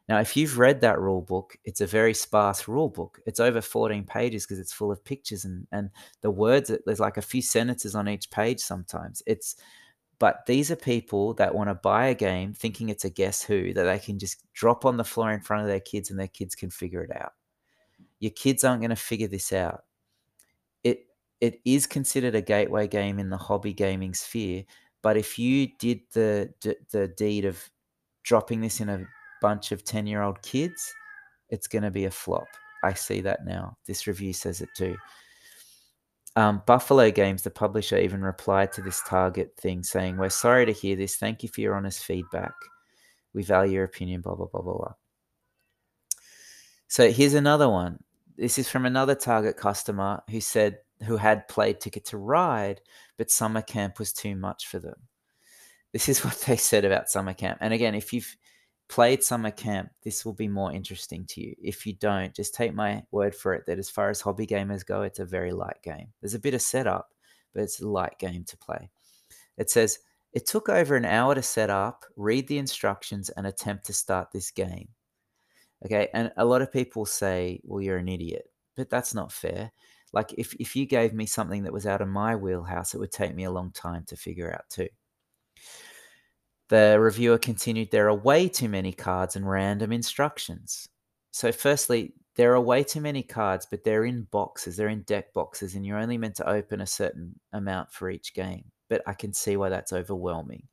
Now, if you've read that rule book, it's a very sparse rule book. It's over 14 pages because it's full of pictures and, and the words, there's like a few sentences on each page sometimes. It's but these are people that want to buy a game thinking it's a guess who that they can just drop on the floor in front of their kids and their kids can figure it out. Your kids aren't going to figure this out. It it is considered a gateway game in the hobby gaming sphere, but if you did the the deed of dropping this in a bunch of 10-year-old kids, it's going to be a flop. I see that now. This review says it too. Um, Buffalo Games, the publisher, even replied to this Target thing saying, We're sorry to hear this. Thank you for your honest feedback. We value your opinion, blah, blah, blah, blah, blah. So here's another one. This is from another Target customer who said, who had played Ticket to Ride, but summer camp was too much for them. This is what they said about summer camp. And again, if you've played summer camp, this will be more interesting to you. If you don't, just take my word for it that as far as hobby gamers go, it's a very light game. There's a bit of setup, but it's a light game to play. It says, It took over an hour to set up, read the instructions, and attempt to start this game. Okay, and a lot of people say, Well, you're an idiot, but that's not fair. Like, if, if you gave me something that was out of my wheelhouse, it would take me a long time to figure out too. The reviewer continued, There are way too many cards and random instructions. So, firstly, there are way too many cards, but they're in boxes, they're in deck boxes, and you're only meant to open a certain amount for each game. But I can see why that's overwhelming.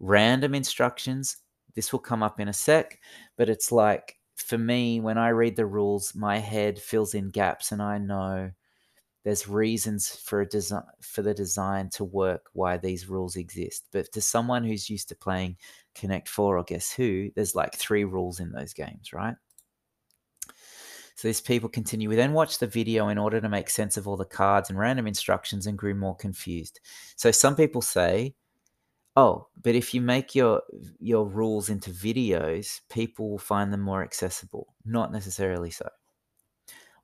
Random instructions, this will come up in a sec, but it's like for me, when I read the rules, my head fills in gaps and I know there's reasons for a design for the design to work why these rules exist but to someone who's used to playing connect 4 or guess who there's like three rules in those games right? So these people continue we then watched the video in order to make sense of all the cards and random instructions and grew more confused. So some people say oh but if you make your your rules into videos people will find them more accessible. Not necessarily so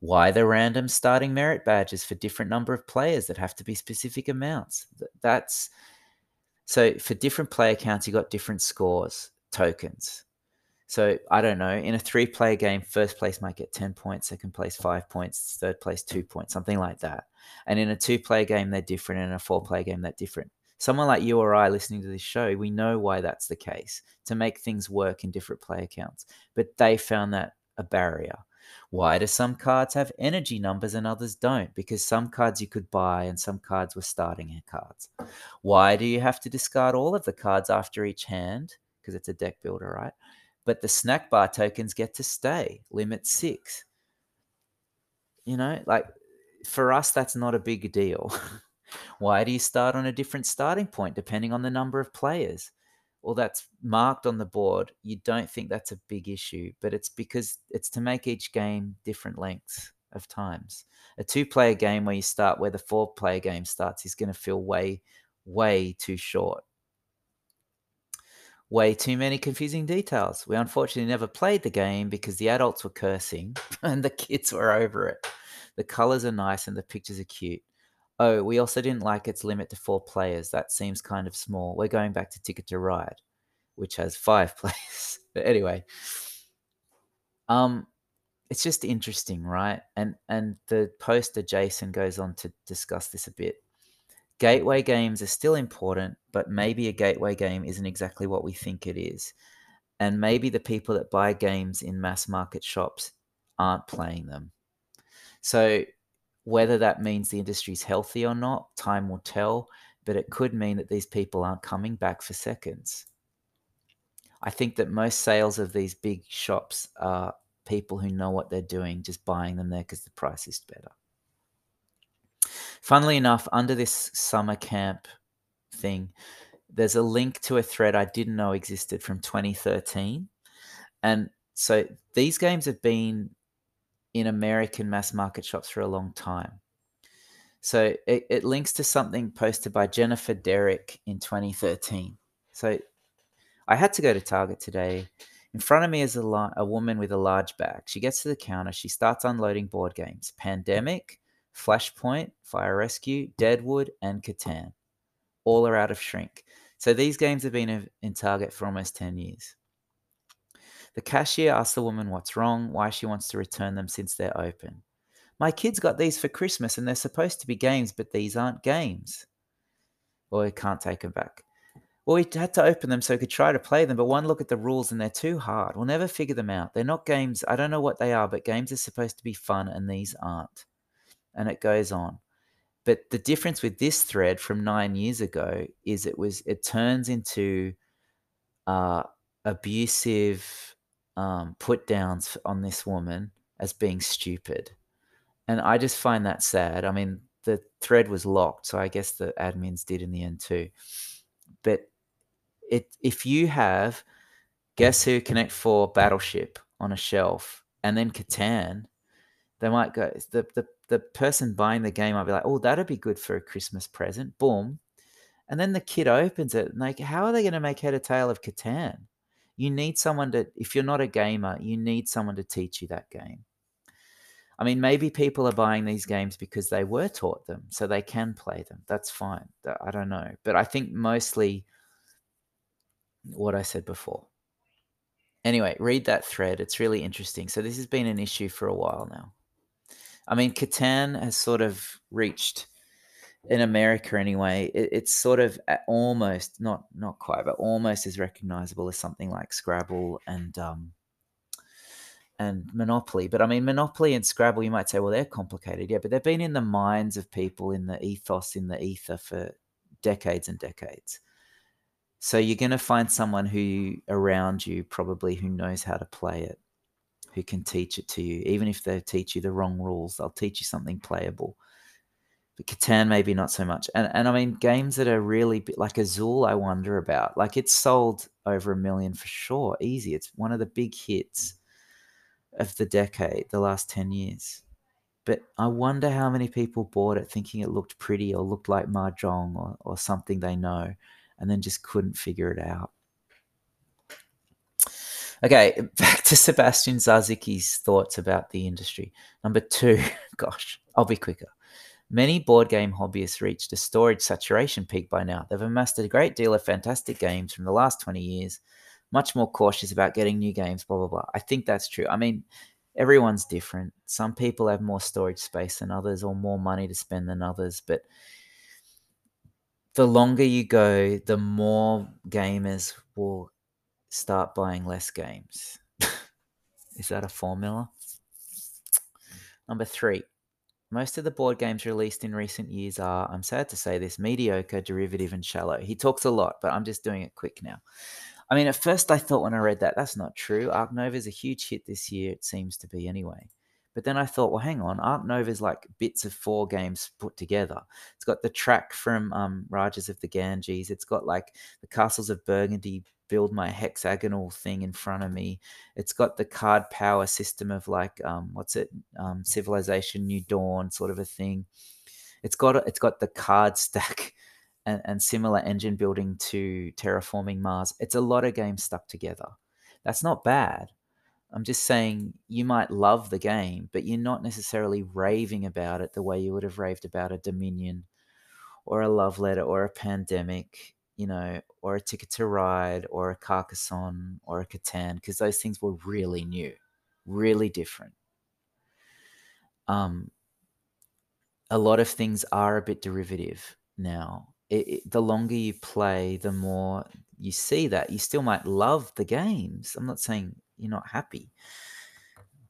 why the random starting merit badges for different number of players that have to be specific amounts. That's so for different player counts, you got different scores, tokens. So I don't know. In a three player game, first place might get 10 points, second place five points, third place two points, something like that. And in a two player game, they're different. And in a four player game, they're different. Someone like you or I listening to this show, we know why that's the case to make things work in different player counts. But they found that a barrier. Why do some cards have energy numbers and others don't? Because some cards you could buy and some cards were starting cards. Why do you have to discard all of the cards after each hand? Because it's a deck builder, right? But the snack bar tokens get to stay, limit six. You know, like for us, that's not a big deal. Why do you start on a different starting point depending on the number of players? Or that's marked on the board, you don't think that's a big issue, but it's because it's to make each game different lengths of times. A two player game where you start where the four player game starts is going to feel way, way too short. Way too many confusing details. We unfortunately never played the game because the adults were cursing and the kids were over it. The colors are nice and the pictures are cute. Oh, we also didn't like its limit to four players. That seems kind of small. We're going back to Ticket to Ride, which has five players. but anyway, um, it's just interesting, right? And and the poster Jason goes on to discuss this a bit. Gateway games are still important, but maybe a gateway game isn't exactly what we think it is. And maybe the people that buy games in mass market shops aren't playing them. So whether that means the industry's healthy or not, time will tell, but it could mean that these people aren't coming back for seconds. I think that most sales of these big shops are people who know what they're doing, just buying them there because the price is better. Funnily enough, under this summer camp thing, there's a link to a thread I didn't know existed from 2013. And so these games have been in American mass market shops for a long time. So it, it links to something posted by Jennifer Derrick in 2013. So I had to go to Target today. In front of me is a, la- a woman with a large bag. She gets to the counter. She starts unloading board games Pandemic, Flashpoint, Fire Rescue, Deadwood, and Catan. All are out of shrink. So these games have been in Target for almost 10 years. The cashier asks the woman what's wrong, why she wants to return them since they're open. My kids got these for Christmas and they're supposed to be games, but these aren't games. Or he can't take them back. Well, we had to open them so we could try to play them, but one look at the rules and they're too hard. We'll never figure them out. They're not games. I don't know what they are, but games are supposed to be fun and these aren't. And it goes on. But the difference with this thread from nine years ago is it was it turns into uh, abusive um, put downs on this woman as being stupid. And I just find that sad. I mean, the thread was locked, so I guess the admins did in the end too. But it if you have Guess Who Connect Four Battleship on a shelf and then Catan, they might go the the the person buying the game might be like, oh, that'd be good for a Christmas present. Boom. And then the kid opens it and like, how are they going to make head or tail of Catan? You need someone to, if you're not a gamer, you need someone to teach you that game. I mean, maybe people are buying these games because they were taught them, so they can play them. That's fine. I don't know. But I think mostly what I said before. Anyway, read that thread. It's really interesting. So, this has been an issue for a while now. I mean, Catan has sort of reached in America anyway. It, it's sort of almost not not quite, but almost as recognizable as something like Scrabble and um, and Monopoly. But I mean, Monopoly and Scrabble, you might say, well, they're complicated, yeah, but they've been in the minds of people, in the ethos, in the ether for decades and decades. So you're going to find someone who around you probably who knows how to play it who can teach it to you. Even if they teach you the wrong rules, they'll teach you something playable. But Catan, maybe not so much. And and I mean, games that are really like Azul, I wonder about. Like it's sold over a million for sure, easy. It's one of the big hits of the decade, the last 10 years. But I wonder how many people bought it thinking it looked pretty or looked like Mahjong or, or something they know and then just couldn't figure it out. Okay, back to Sebastian Zazicki's thoughts about the industry. Number two, gosh, I'll be quicker. Many board game hobbyists reached a storage saturation peak by now. They've amassed a great deal of fantastic games from the last 20 years, much more cautious about getting new games, blah, blah, blah. I think that's true. I mean, everyone's different. Some people have more storage space than others or more money to spend than others, but the longer you go, the more gamers will start buying less games. Is that a formula? Number three, most of the board games released in recent years are, I'm sad to say this, mediocre, derivative, and shallow. He talks a lot, but I'm just doing it quick now. I mean, at first I thought when I read that, that's not true. Ark Nova is a huge hit this year, it seems to be anyway. But then I thought, well, hang on, Ark Nova is like bits of four games put together. It's got the track from um, Rajas of the Ganges. It's got like the Castles of Burgundy build my hexagonal thing in front of me. It's got the card power system of like um, what's it, um, Civilization New Dawn sort of a thing. It's got it's got the card stack and, and similar engine building to terraforming Mars. It's a lot of games stuck together. That's not bad. I'm just saying you might love the game, but you're not necessarily raving about it the way you would have raved about a Dominion or a Love Letter or a Pandemic, you know, or a Ticket to Ride or a Carcassonne or a Catan, because those things were really new, really different. Um, a lot of things are a bit derivative now. It, it, the longer you play, the more you see that. You still might love the games. I'm not saying you're not happy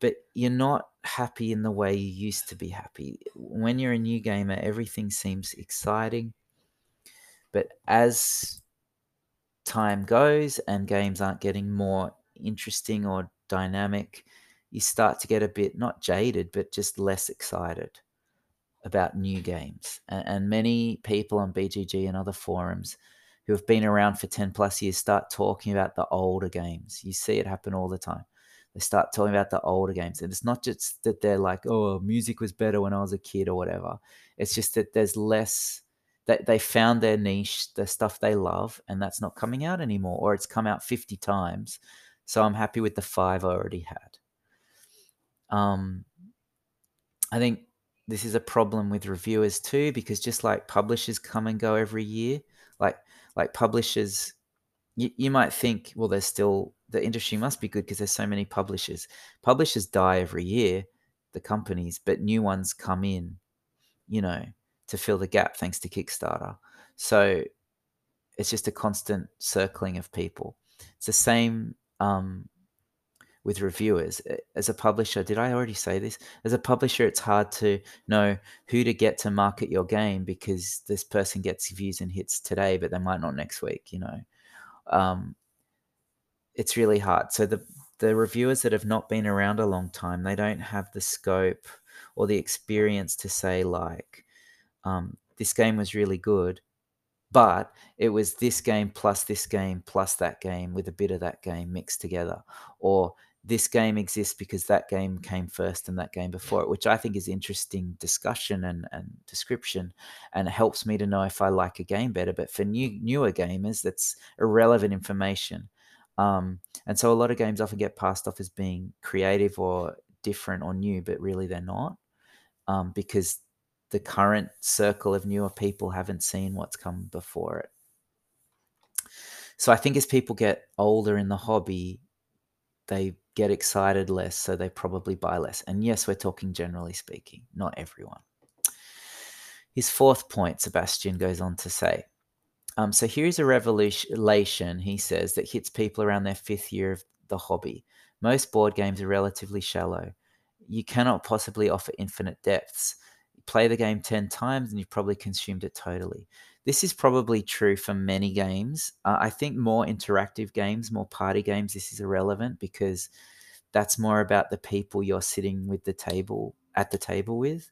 but you're not happy in the way you used to be happy when you're a new gamer everything seems exciting but as time goes and games aren't getting more interesting or dynamic you start to get a bit not jaded but just less excited about new games and, and many people on bgg and other forums who have been around for 10 plus years start talking about the older games. You see it happen all the time. They start talking about the older games. And it's not just that they're like, oh, music was better when I was a kid or whatever. It's just that there's less that they found their niche, the stuff they love, and that's not coming out anymore, or it's come out 50 times. So I'm happy with the five I already had. Um, I think this is a problem with reviewers too, because just like publishers come and go every year, like like publishers you, you might think well there's still the industry must be good because there's so many publishers. Publishers die every year, the companies, but new ones come in, you know, to fill the gap thanks to Kickstarter. So it's just a constant circling of people. It's the same um, with reviewers. As a publisher, did I already say this? As a publisher, it's hard to know who to get to market your game because this person gets views and hits today, but they might not next week, you know. Um, it's really hard. So the the reviewers that have not been around a long time, they don't have the scope or the experience to say like, um, this game was really good, but it was this game plus this game plus that game with a bit of that game mixed together, or this game exists because that game came first and that game before it, which I think is interesting discussion and, and description, and it helps me to know if I like a game better. But for new newer gamers, that's irrelevant information. Um, and so a lot of games often get passed off as being creative or different or new, but really they're not, um, because the current circle of newer people haven't seen what's come before it. So I think as people get older in the hobby, they get excited less, so they probably buy less. And yes, we're talking generally speaking, not everyone. His fourth point, Sebastian goes on to say um, so here's a revelation, he says, that hits people around their fifth year of the hobby. Most board games are relatively shallow. You cannot possibly offer infinite depths. Play the game 10 times and you've probably consumed it totally. This is probably true for many games. Uh, I think more interactive games, more party games, this is irrelevant because that's more about the people you're sitting with the table at the table with.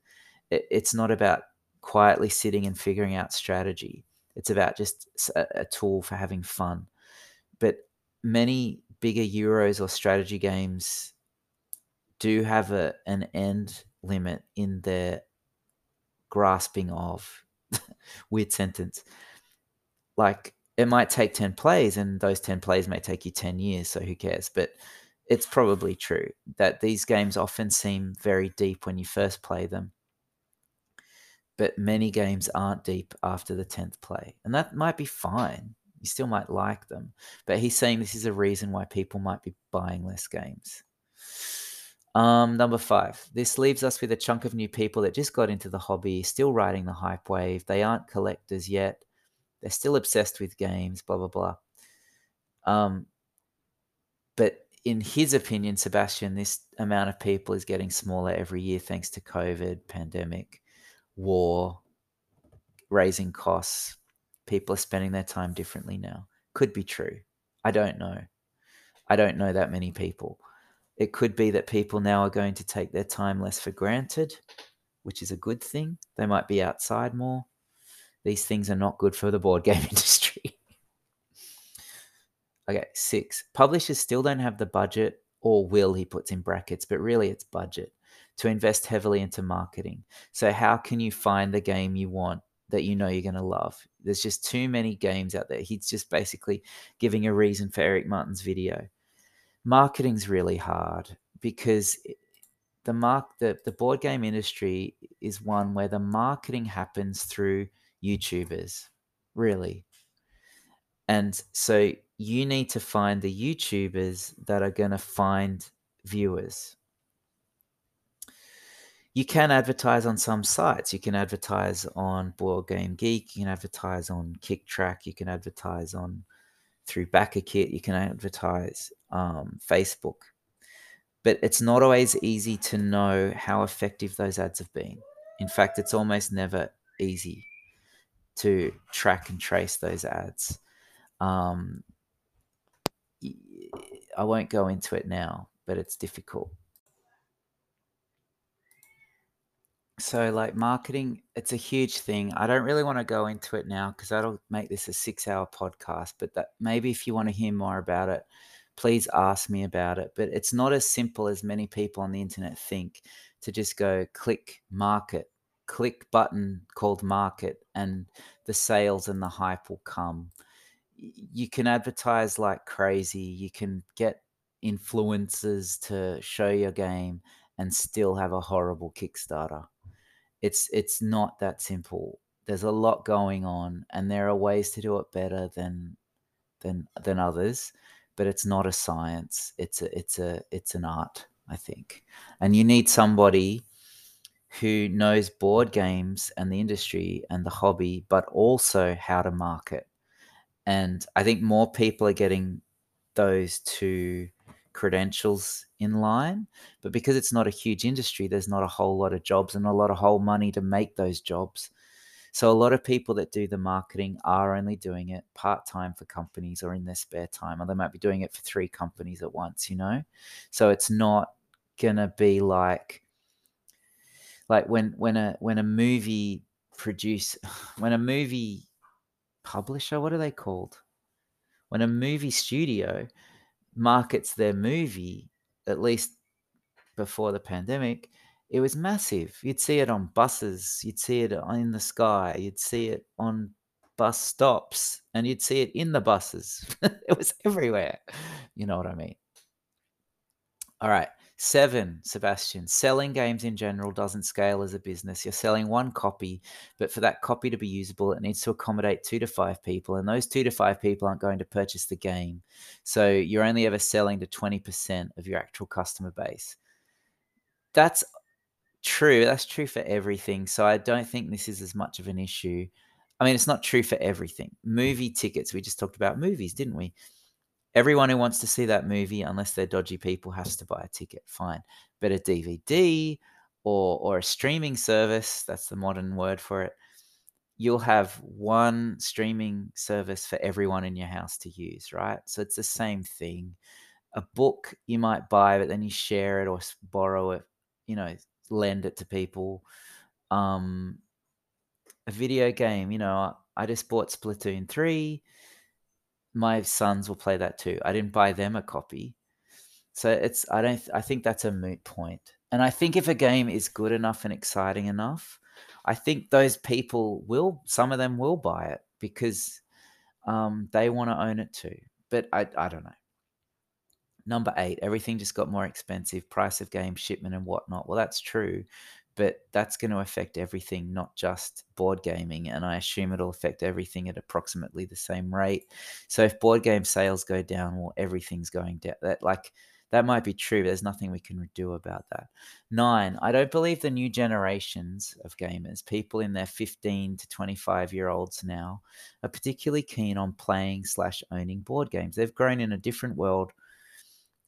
It, it's not about quietly sitting and figuring out strategy. It's about just a, a tool for having fun. But many bigger Euros or strategy games do have a, an end limit in their grasping of weird sentence. Like it might take 10 plays and those 10 plays may take you 10 years, so who cares? But it's probably true that these games often seem very deep when you first play them but many games aren't deep after the 10th play. And that might be fine. You still might like them. But he's saying this is a reason why people might be buying less games. Um, number five, this leaves us with a chunk of new people that just got into the hobby, still riding the hype wave. They aren't collectors yet. They're still obsessed with games, blah, blah, blah. Um, but in his opinion, Sebastian, this amount of people is getting smaller every year thanks to COVID, pandemic war, raising costs. People are spending their time differently now. Could be true. I don't know. I don't know that many people. It could be that people now are going to take their time less for granted, which is a good thing. They might be outside more. These things are not good for the board game industry. okay, six. Publishers still don't have the budget or will, he puts in brackets, but really it's budget to invest heavily into marketing. So, how can you find the game you want that you know you're going to love? There's just too many games out there. He's just basically giving a reason for Eric Martin's video. Marketing's really hard because the mark the, the board game industry is one where the marketing happens through YouTubers, really. And so you need to find the YouTubers that are going to find viewers you can advertise on some sites. You can advertise on Board Game Geek. You can advertise on Kicktraq. You can advertise on through BackerKit. You can advertise um, Facebook. But it's not always easy to know how effective those ads have been. In fact, it's almost never easy to track and trace those ads. Um, I won't go into it now, but it's difficult. So, like marketing, it's a huge thing. I don't really want to go into it now because that'll make this a six-hour podcast. But that maybe if you want to hear more about it, please ask me about it. But it's not as simple as many people on the internet think to just go click market, click button called market, and the sales and the hype will come. You can advertise like crazy. You can get influencers to show your game and still have a horrible Kickstarter it's it's not that simple. There's a lot going on, and there are ways to do it better than than than others. but it's not a science. It's a it's a it's an art, I think. And you need somebody who knows board games and the industry and the hobby, but also how to market. And I think more people are getting those two credentials in line. But because it's not a huge industry, there's not a whole lot of jobs and a lot of whole money to make those jobs. So a lot of people that do the marketing are only doing it part time for companies or in their spare time, or they might be doing it for three companies at once, you know? So it's not gonna be like like when when a when a movie produce when a movie publisher, what are they called? When a movie studio markets their movie, at least before the pandemic, it was massive. You'd see it on buses, you'd see it in the sky, you'd see it on bus stops, and you'd see it in the buses. it was everywhere. You know what I mean? All right. Seven, Sebastian, selling games in general doesn't scale as a business. You're selling one copy, but for that copy to be usable, it needs to accommodate two to five people, and those two to five people aren't going to purchase the game. So you're only ever selling to 20% of your actual customer base. That's true. That's true for everything. So I don't think this is as much of an issue. I mean, it's not true for everything. Movie tickets, we just talked about movies, didn't we? Everyone who wants to see that movie, unless they're dodgy people, has to buy a ticket. Fine. But a DVD or or a streaming service, that's the modern word for it, you'll have one streaming service for everyone in your house to use, right? So it's the same thing. A book you might buy, but then you share it or borrow it, you know, lend it to people. Um, a video game, you know, I just bought Splatoon 3 my sons will play that too. I didn't buy them a copy. So it's I don't I think that's a moot point. And I think if a game is good enough and exciting enough, I think those people will some of them will buy it because um, they want to own it too. But I I don't know. Number eight, everything just got more expensive. Price of game, shipment, and whatnot. Well, that's true but that's going to affect everything, not just board gaming. And I assume it'll affect everything at approximately the same rate. So if board game sales go down, well, everything's going down. That like that might be true. But there's nothing we can do about that. Nine, I don't believe the new generations of gamers, people in their 15 to 25 year olds now, are particularly keen on playing slash owning board games. They've grown in a different world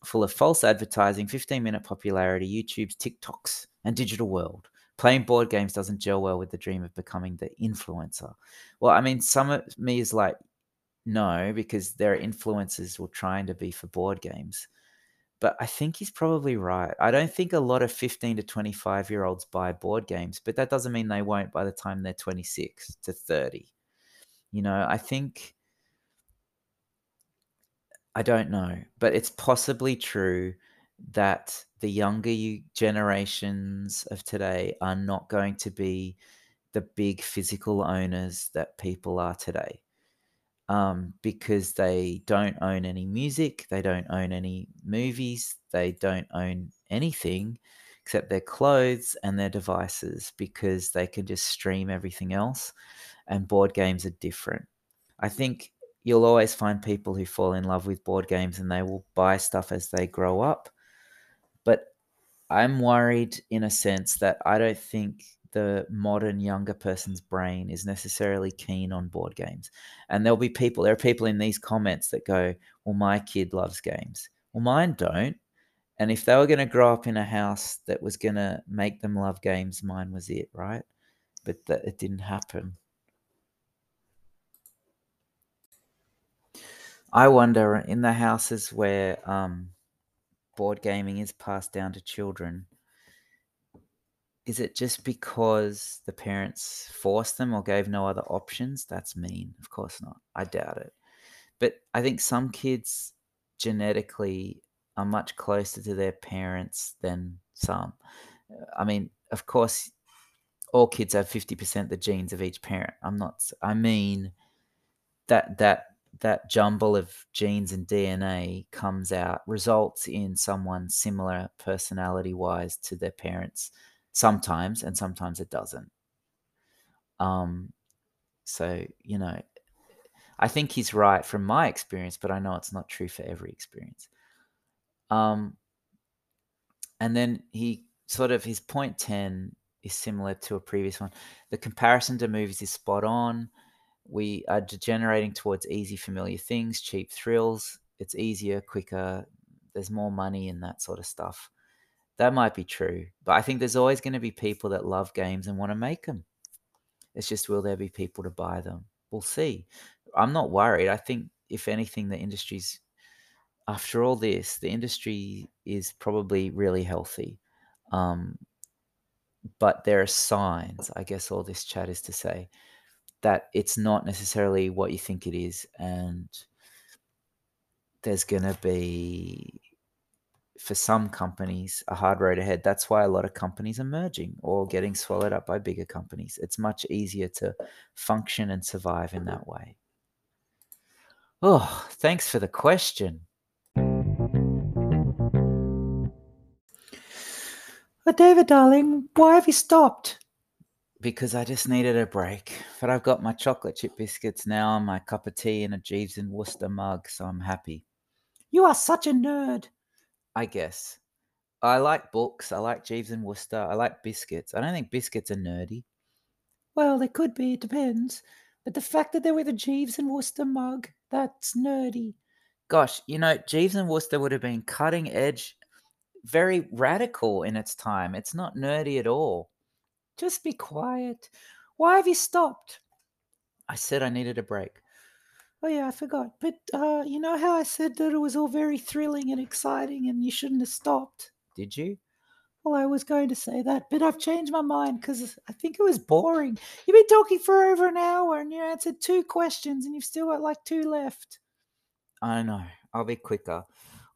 full of false advertising, 15 minute popularity, YouTube's TikToks and digital world. Playing board games doesn't gel well with the dream of becoming the influencer. Well, I mean, some of me is like, no, because there are influencers who are trying to be for board games. But I think he's probably right. I don't think a lot of 15 to 25 year olds buy board games, but that doesn't mean they won't by the time they're 26 to 30. You know, I think, I don't know, but it's possibly true that the younger you, generations of today are not going to be the big physical owners that people are today um, because they don't own any music, they don't own any movies, they don't own anything except their clothes and their devices because they can just stream everything else. And board games are different. I think you'll always find people who fall in love with board games and they will buy stuff as they grow up. But I'm worried in a sense that I don't think the modern younger person's brain is necessarily keen on board games. And there'll be people, there are people in these comments that go, Well, my kid loves games. Well, mine don't. And if they were going to grow up in a house that was going to make them love games, mine was it, right? But that it didn't happen. I wonder in the houses where um, board gaming is passed down to children, is it just because the parents forced them or gave no other options? That's mean. Of course not. I doubt it. But I think some kids genetically are much closer to their parents than some. I mean, of course, all kids have 50% the genes of each parent. I'm not, I mean, that, that that jumble of genes and DNA comes out results in someone similar personality wise to their parents sometimes and sometimes it doesn't um so you know I think he's right from my experience, but I know it's not true for every experience. Um, and then he sort of his point 10 is similar to a previous one. The comparison to movies is spot on. We are degenerating towards easy, familiar things, cheap thrills. It's easier, quicker. There's more money in that sort of stuff. That might be true, but I think there's always going to be people that love games and want to make them. It's just will there be people to buy them? We'll see. I'm not worried. I think if anything, the industry's after all this, the industry is probably really healthy. Um, but there are signs, I guess all this chat is to say, that it's not necessarily what you think it is. And there's going to be, for some companies, a hard road ahead. That's why a lot of companies are merging or getting swallowed up by bigger companies. It's much easier to function and survive in that way. Oh, thanks for the question. But David, darling, why have you stopped? Because I just needed a break. But I've got my chocolate chip biscuits now and my cup of tea in a Jeeves and Wooster mug, so I'm happy. You are such a nerd. I guess. I like books. I like Jeeves and Wooster. I like biscuits. I don't think biscuits are nerdy. Well, they could be, it depends. But the fact that they're with a Jeeves and Wooster mug, that's nerdy. Gosh, you know, Jeeves and Wooster would have been cutting edge very radical in its time. It's not nerdy at all. Just be quiet. Why have you stopped? I said I needed a break. Oh yeah, I forgot. But uh, you know how I said that it was all very thrilling and exciting, and you shouldn't have stopped. Did you? Well, I was going to say that, but I've changed my mind because I think it was boring. You've been talking for over an hour, and you answered two questions, and you've still got like two left. I know. I'll be quicker.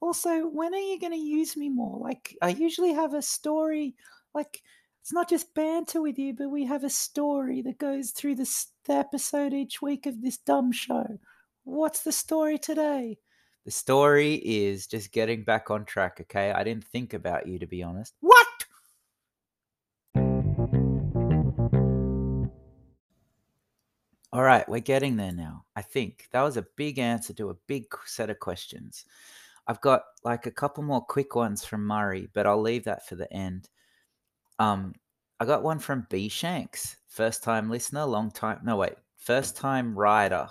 Also, when are you going to use me more? Like, I usually have a story, like, it's not just banter with you, but we have a story that goes through this, the episode each week of this dumb show. What's the story today? The story is just getting back on track, okay? I didn't think about you, to be honest. What? All right, we're getting there now. I think that was a big answer to a big set of questions. I've got like a couple more quick ones from Murray, but I'll leave that for the end. Um, I got one from B Shanks, first time listener, long time. No, wait, first time rider.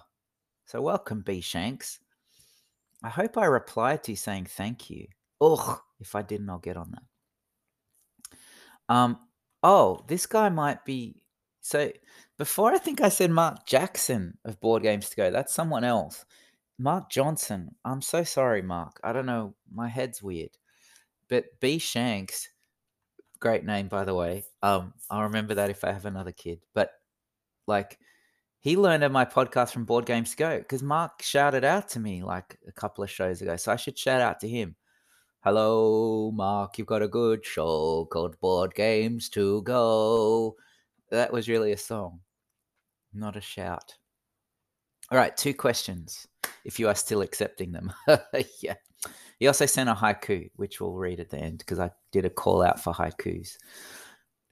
So welcome, B Shanks. I hope I replied to you saying thank you. Ugh, if I didn't, I'll get on that. Um, oh, this guy might be. So before I think I said Mark Jackson of Board Games to Go. That's someone else. Mark Johnson. I'm so sorry, Mark. I don't know. My head's weird. But B Shanks, great name by the way. Um, I'll remember that if I have another kid. But like he learned of my podcast from Board Games Go because Mark shouted out to me like a couple of shows ago. So I should shout out to him. Hello, Mark. You've got a good show called Board Games to Go. That was really a song, not a shout. All right, two questions if you are still accepting them. yeah. He also sent a haiku, which we'll read at the end because I did a call out for haikus.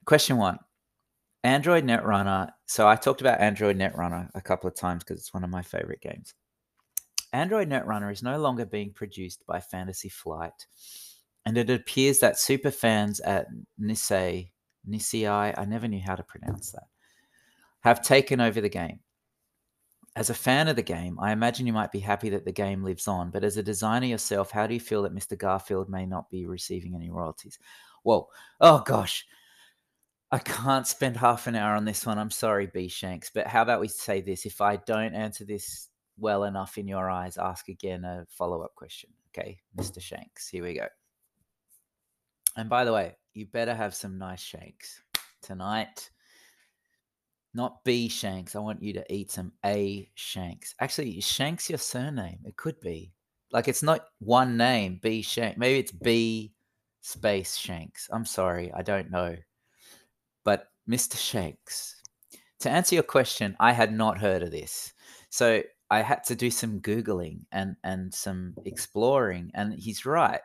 Question one Android Netrunner. So I talked about Android Netrunner a couple of times because it's one of my favorite games. Android Netrunner is no longer being produced by Fantasy Flight, and it appears that super fans at Nisei, Nisei, I never knew how to pronounce that, have taken over the game. As a fan of the game, I imagine you might be happy that the game lives on, but as a designer yourself, how do you feel that Mr. Garfield may not be receiving any royalties? Well, oh gosh, I can't spend half an hour on this one. I'm sorry, B Shanks, but how about we say this? If I don't answer this well enough in your eyes, ask again a follow up question. Okay, Mr. Shanks, here we go. And by the way, you better have some nice shanks tonight not B Shanks. I want you to eat some A Shanks. Actually, Shanks your surname. It could be. Like it's not one name, B Shanks. Maybe it's B space Shanks. I'm sorry, I don't know. But Mr. Shanks, to answer your question, I had not heard of this. So I had to do some Googling and, and some exploring. And he's right.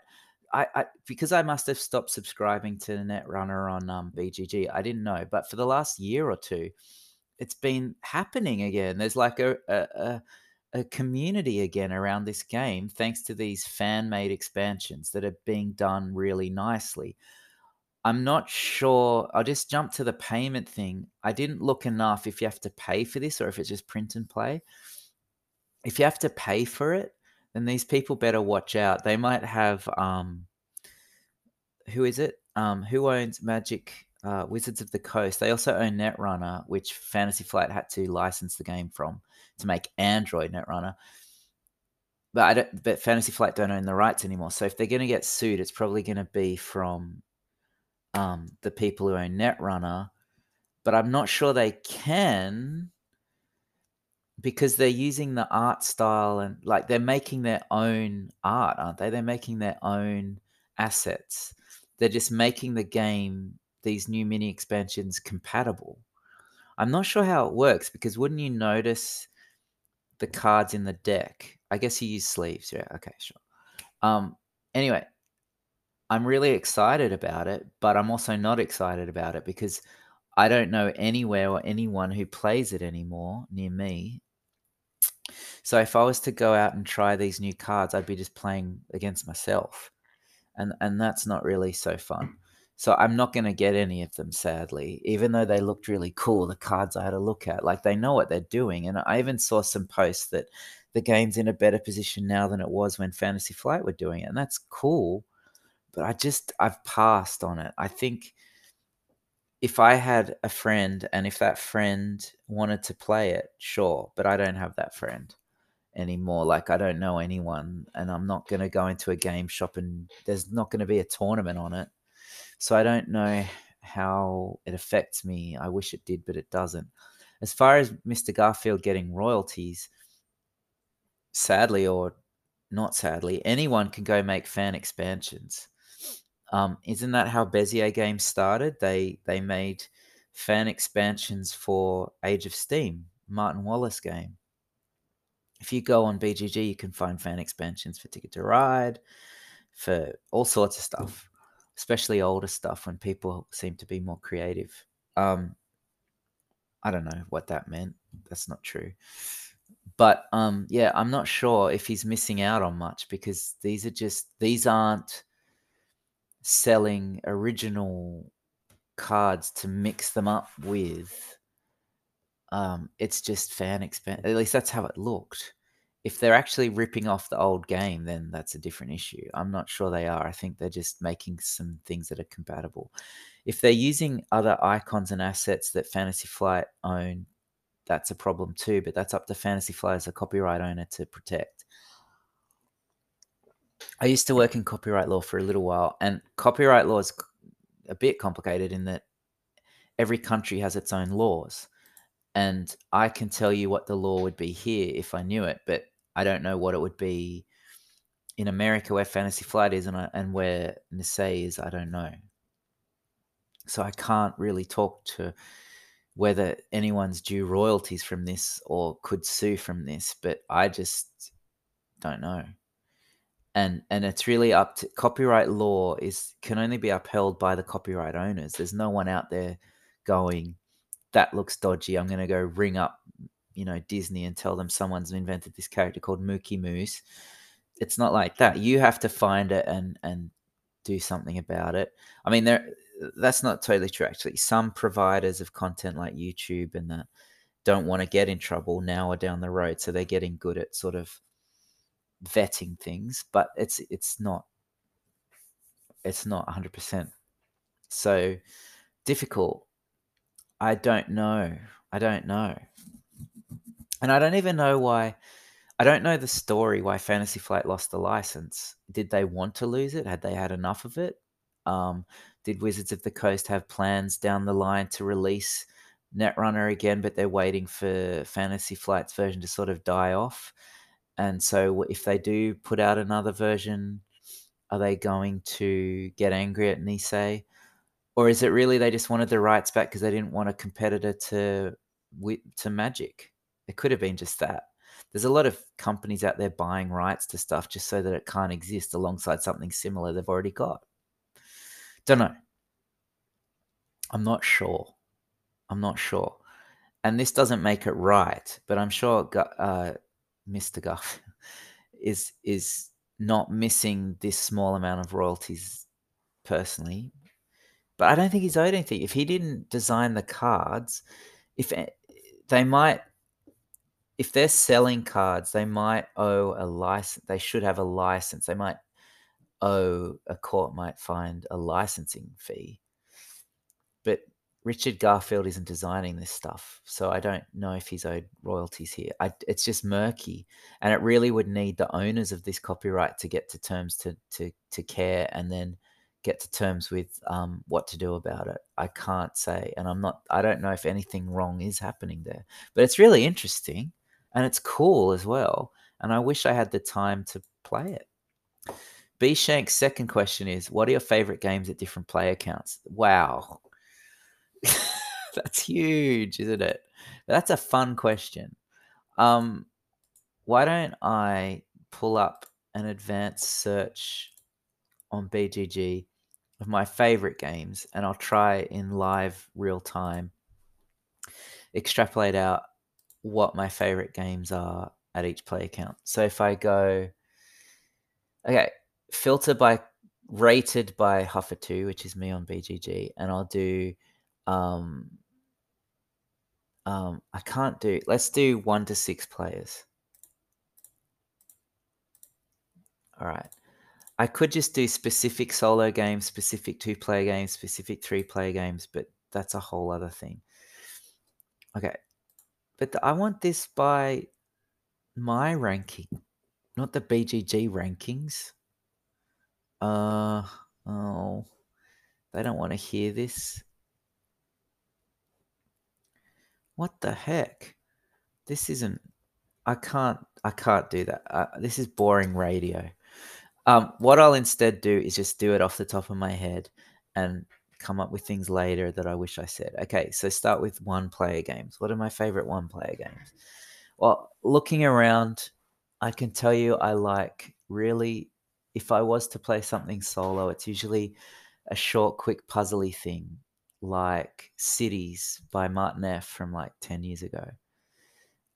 I, I, because I must have stopped subscribing to Netrunner on um, BGG. I didn't know, but for the last year or two, it's been happening again. There's like a, a, a community again around this game thanks to these fan made expansions that are being done really nicely. I'm not sure. I'll just jump to the payment thing. I didn't look enough if you have to pay for this or if it's just print and play. If you have to pay for it, then these people better watch out. They might have um who is it? Um who owns Magic uh, Wizards of the Coast. They also own Netrunner, which Fantasy Flight had to license the game from to make Android Netrunner. But I don't. But Fantasy Flight don't own the rights anymore. So if they're going to get sued, it's probably going to be from um, the people who own Netrunner. But I'm not sure they can because they're using the art style and like they're making their own art, aren't they? They're making their own assets. They're just making the game these new mini expansions compatible. I'm not sure how it works because wouldn't you notice the cards in the deck? I guess you use sleeves. Yeah. Okay. Sure. Um. Anyway, I'm really excited about it, but I'm also not excited about it because I don't know anywhere or anyone who plays it anymore near me. So if I was to go out and try these new cards, I'd be just playing against myself. And and that's not really so fun. So I'm not going to get any of them, sadly, even though they looked really cool. The cards I had a look at, like they know what they're doing. And I even saw some posts that the game's in a better position now than it was when Fantasy Flight were doing it. And that's cool. But I just, I've passed on it. I think if I had a friend and if that friend wanted to play it, sure. But I don't have that friend anymore. Like I don't know anyone and I'm not going to go into a game shop and there's not going to be a tournament on it so I don't know how it affects me. I wish it did, but it doesn't. As far as Mr. Garfield getting royalties, sadly or not sadly, anyone can go make fan expansions. Um, isn't that how Bezier Games started? They they made fan expansions for Age of Steam, Martin Wallace game. If you go on BGG, you can find fan expansions for Ticket to Ride, for all sorts of stuff especially older stuff when people seem to be more creative. Um, I don't know what that meant. That's not true. But um, yeah, I'm not sure if he's missing out on much because these are just these aren't selling original cards to mix them up with. Um, it's just fan expand. At least that's how it looked if they're actually ripping off the old game, then that's a different issue. I'm not sure they are. I think they're just making some things that are compatible. If they're using other icons and assets that Fantasy Flight own, that's a problem too. But that's up to Fantasy Flight as a copyright owner to protect. I used to work in copyright law for a little while, and copyright law is a bit complicated in that every country has its own laws and I can tell you what the law would be here if I knew it, but I don't know what it would be in America where Fantasy Flight is and, I, and where Nisei is. I don't know. So I can't really talk to whether anyone's due royalties from this or could sue from this, but I just don't know. And and it's really up to copyright law is can only be upheld by the copyright owners. There's no one out there going, that looks dodgy. I'm going to go ring up you know Disney and tell them someone's invented this character called Mookie Moose. It's not like that. You have to find it and and do something about it. I mean, there that's not totally true actually. Some providers of content like YouTube and that don't want to get in trouble now or down the road, so they're getting good at sort of vetting things, but it's it's not it's not 100%. So difficult. I don't know. I don't know. And I don't even know why. I don't know the story why Fantasy Flight lost the license. Did they want to lose it? Had they had enough of it? Um, did Wizards of the Coast have plans down the line to release Netrunner again, but they're waiting for Fantasy Flight's version to sort of die off? And so, if they do put out another version, are they going to get angry at Nisei? Or is it really they just wanted the rights back because they didn't want a competitor to to Magic? It could have been just that. There's a lot of companies out there buying rights to stuff just so that it can't exist alongside something similar they've already got. Don't know. I'm not sure. I'm not sure. And this doesn't make it right, but I'm sure uh, Mr. Garfield is is not missing this small amount of royalties personally. But I don't think he's owed anything. If he didn't design the cards, if they might if they're selling cards, they might owe a license. They should have a license. They might owe a court might find a licensing fee. But Richard Garfield isn't designing this stuff, so I don't know if he's owed royalties here. I, it's just murky, and it really would need the owners of this copyright to get to terms to to to care, and then get to terms with um, what to do about it. I can't say, and I'm not. I don't know if anything wrong is happening there, but it's really interesting, and it's cool as well. And I wish I had the time to play it. B Shank's second question is, "What are your favorite games at different player counts?" Wow, that's huge, isn't it? That's a fun question. Um, why don't I pull up an advanced search on BGG of my favorite games and I'll try in live real time extrapolate out what my favorite games are at each play account. So if I go, okay, filter by rated by Huffer2, which is me on BGG, and I'll do, um, um, I can't do, let's do one to six players. All right. I could just do specific solo games, specific two player games, specific three player games, but that's a whole other thing. Okay. But I want this by my ranking, not the BGG rankings. Uh, oh, they don't want to hear this. What the heck? This isn't. I can't. I can't do that. Uh, this is boring radio. Um, what I'll instead do is just do it off the top of my head and come up with things later that I wish I said. Okay, so start with one player games. What are my favorite one player games? Well, looking around, I can tell you I like really, if I was to play something solo, it's usually a short, quick, puzzly thing like Cities by Martyn F. from like 10 years ago.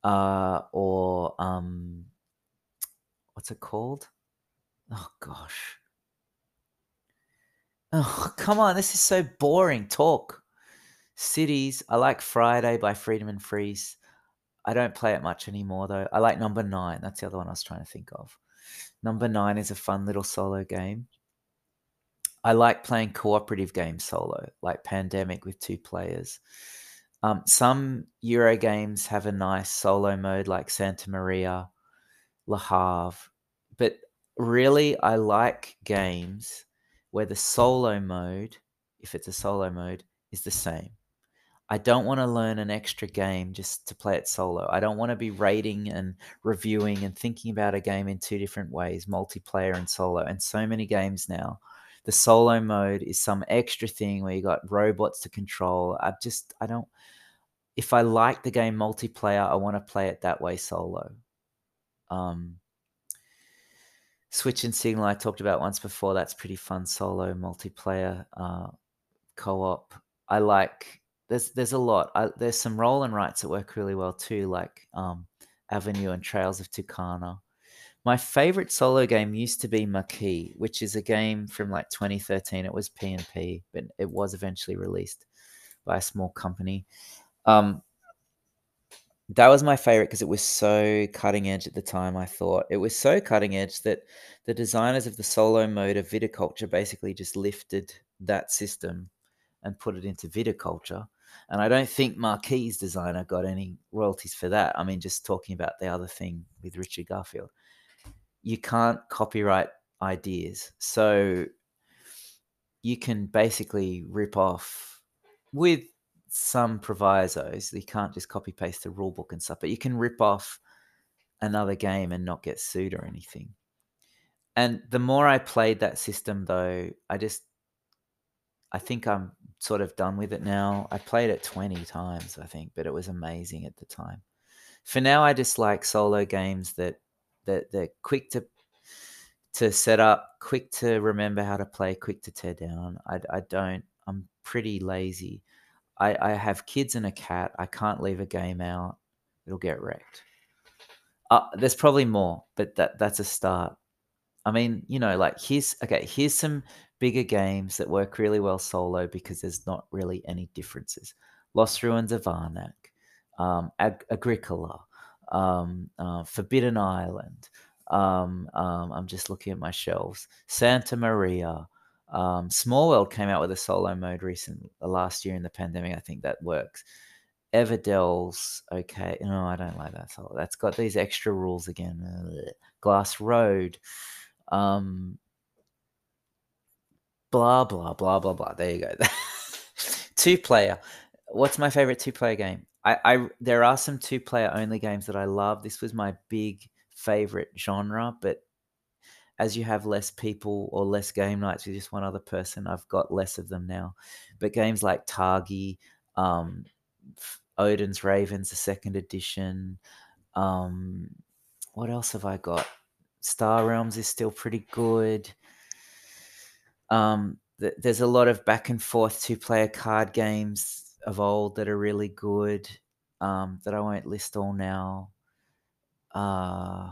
Uh, or um, what's it called? Oh gosh. Oh, come on. This is so boring. Talk. Cities. I like Friday by Friedemann Friese. I don't play it much anymore though. I like number nine. That's the other one I was trying to think of. Number nine is a fun little solo game. I like playing cooperative games solo, like Pandemic with two players. Um, some Euro games have a nice solo mode, like Santa Maria, Le Havre, but really I like games where the solo mode, if it's a solo mode, is the same. I don't want to learn an extra game just to play it solo. I don't want to be rating and reviewing and thinking about a game in two different ways, multiplayer and solo. And so many games now, the solo mode is some extra thing where you got robots to control. I just I don't if I like the game multiplayer, I want to play it that way solo. Um Switch and Signal I talked about once before. That's pretty fun solo multiplayer uh, co-op. I like. There's there's a lot. I, there's some roll and writes that work really well too, like um, Avenue and Trails of Tucana. My favorite solo game used to be Marquis, which is a game from like 2013. It was P&P, but it was eventually released by a small company. Um, that was my favorite because it was so cutting edge at the time. I thought it was so cutting edge that the designers of the solo mode of viticulture basically just lifted that system and put it into viticulture. And I don't think Marquis designer got any royalties for that. I mean, just talking about the other thing with Richard Garfield, you can't copyright ideas. So you can basically rip off with some provisos. You can't just copy paste the rule book and stuff, but you can rip off another game and not get sued or anything. And the more I played that system, though, I just, I think I'm sort of done with it now. I played it 20 times, I think, but it was amazing at the time. For now, I just like solo games that that they're quick to to set up, quick to remember how to play, quick to tear down. I, I don't. I'm pretty lazy. I, I have kids and a cat. I can't leave a game out. It'll get wrecked. Uh, there's probably more, but that that's a start. I mean, you know, like here's okay. Here's some bigger games that work really well solo because there's not really any differences. Lost Ruins of Arnak, um, Ag- Agricola, um, uh, Forbidden Island. Um, um, I'm just looking at my shelves. Santa Maria. Um, Small World came out with a solo mode recent last year in the pandemic. I think that works. Everdell's okay. No, I don't like that solo. That's got these extra rules again. Ugh. Glass Road. Um, blah blah blah blah blah. There you go. two player. What's my favorite two player game? I, I there are some two player only games that I love. This was my big favorite genre, but as you have less people or less game nights with just one other person, I've got less of them now. But games like Targi, um, Odin's Ravens, the second edition. Um, what else have I got? Star Realms is still pretty good. Um, th- there's a lot of back and forth two player card games of old that are really good um, that I won't list all now. Uh,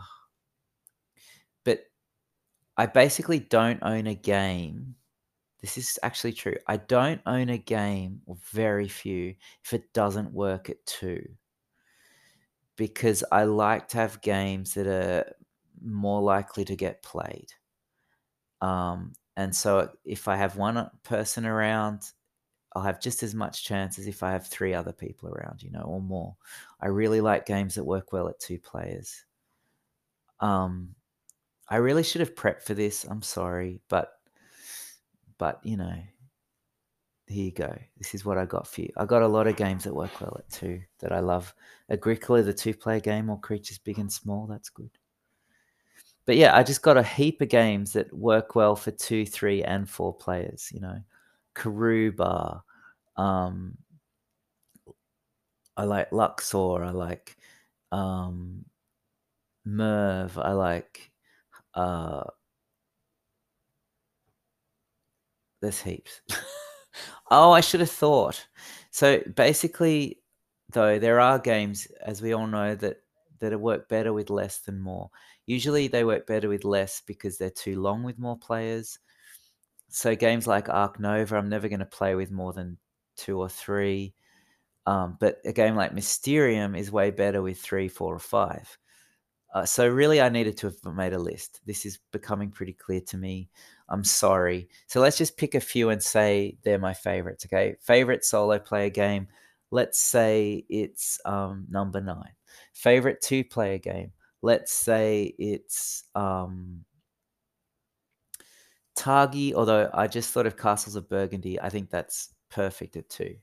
I basically don't own a game. This is actually true. I don't own a game, or very few, if it doesn't work at two. Because I like to have games that are more likely to get played. Um, and so if I have one person around, I'll have just as much chance as if I have three other people around, you know, or more. I really like games that work well at two players. Um, I really should have prepped for this. I'm sorry, but but you know, here you go. This is what I got for you. I got a lot of games that work well at two that I love. Agricola, the two-player game, or Creatures Big and Small. That's good. But yeah, I just got a heap of games that work well for two, three, and four players. You know, Karuba. Um, I like Luxor. I like um, Merv. I like. Uh, there's heaps. oh, I should have thought. So basically, though, there are games, as we all know, that that work better with less than more. Usually, they work better with less because they're too long with more players. So games like Ark Nova, I'm never going to play with more than two or three. Um, but a game like Mysterium is way better with three, four, or five. Uh, so really, I needed to have made a list. This is becoming pretty clear to me. I'm sorry. So let's just pick a few and say they're my favorites. Okay, favorite solo player game. Let's say it's um, number nine. Favorite two player game. Let's say it's um, Targi. Although I just thought of Castles of Burgundy. I think that's perfect at two.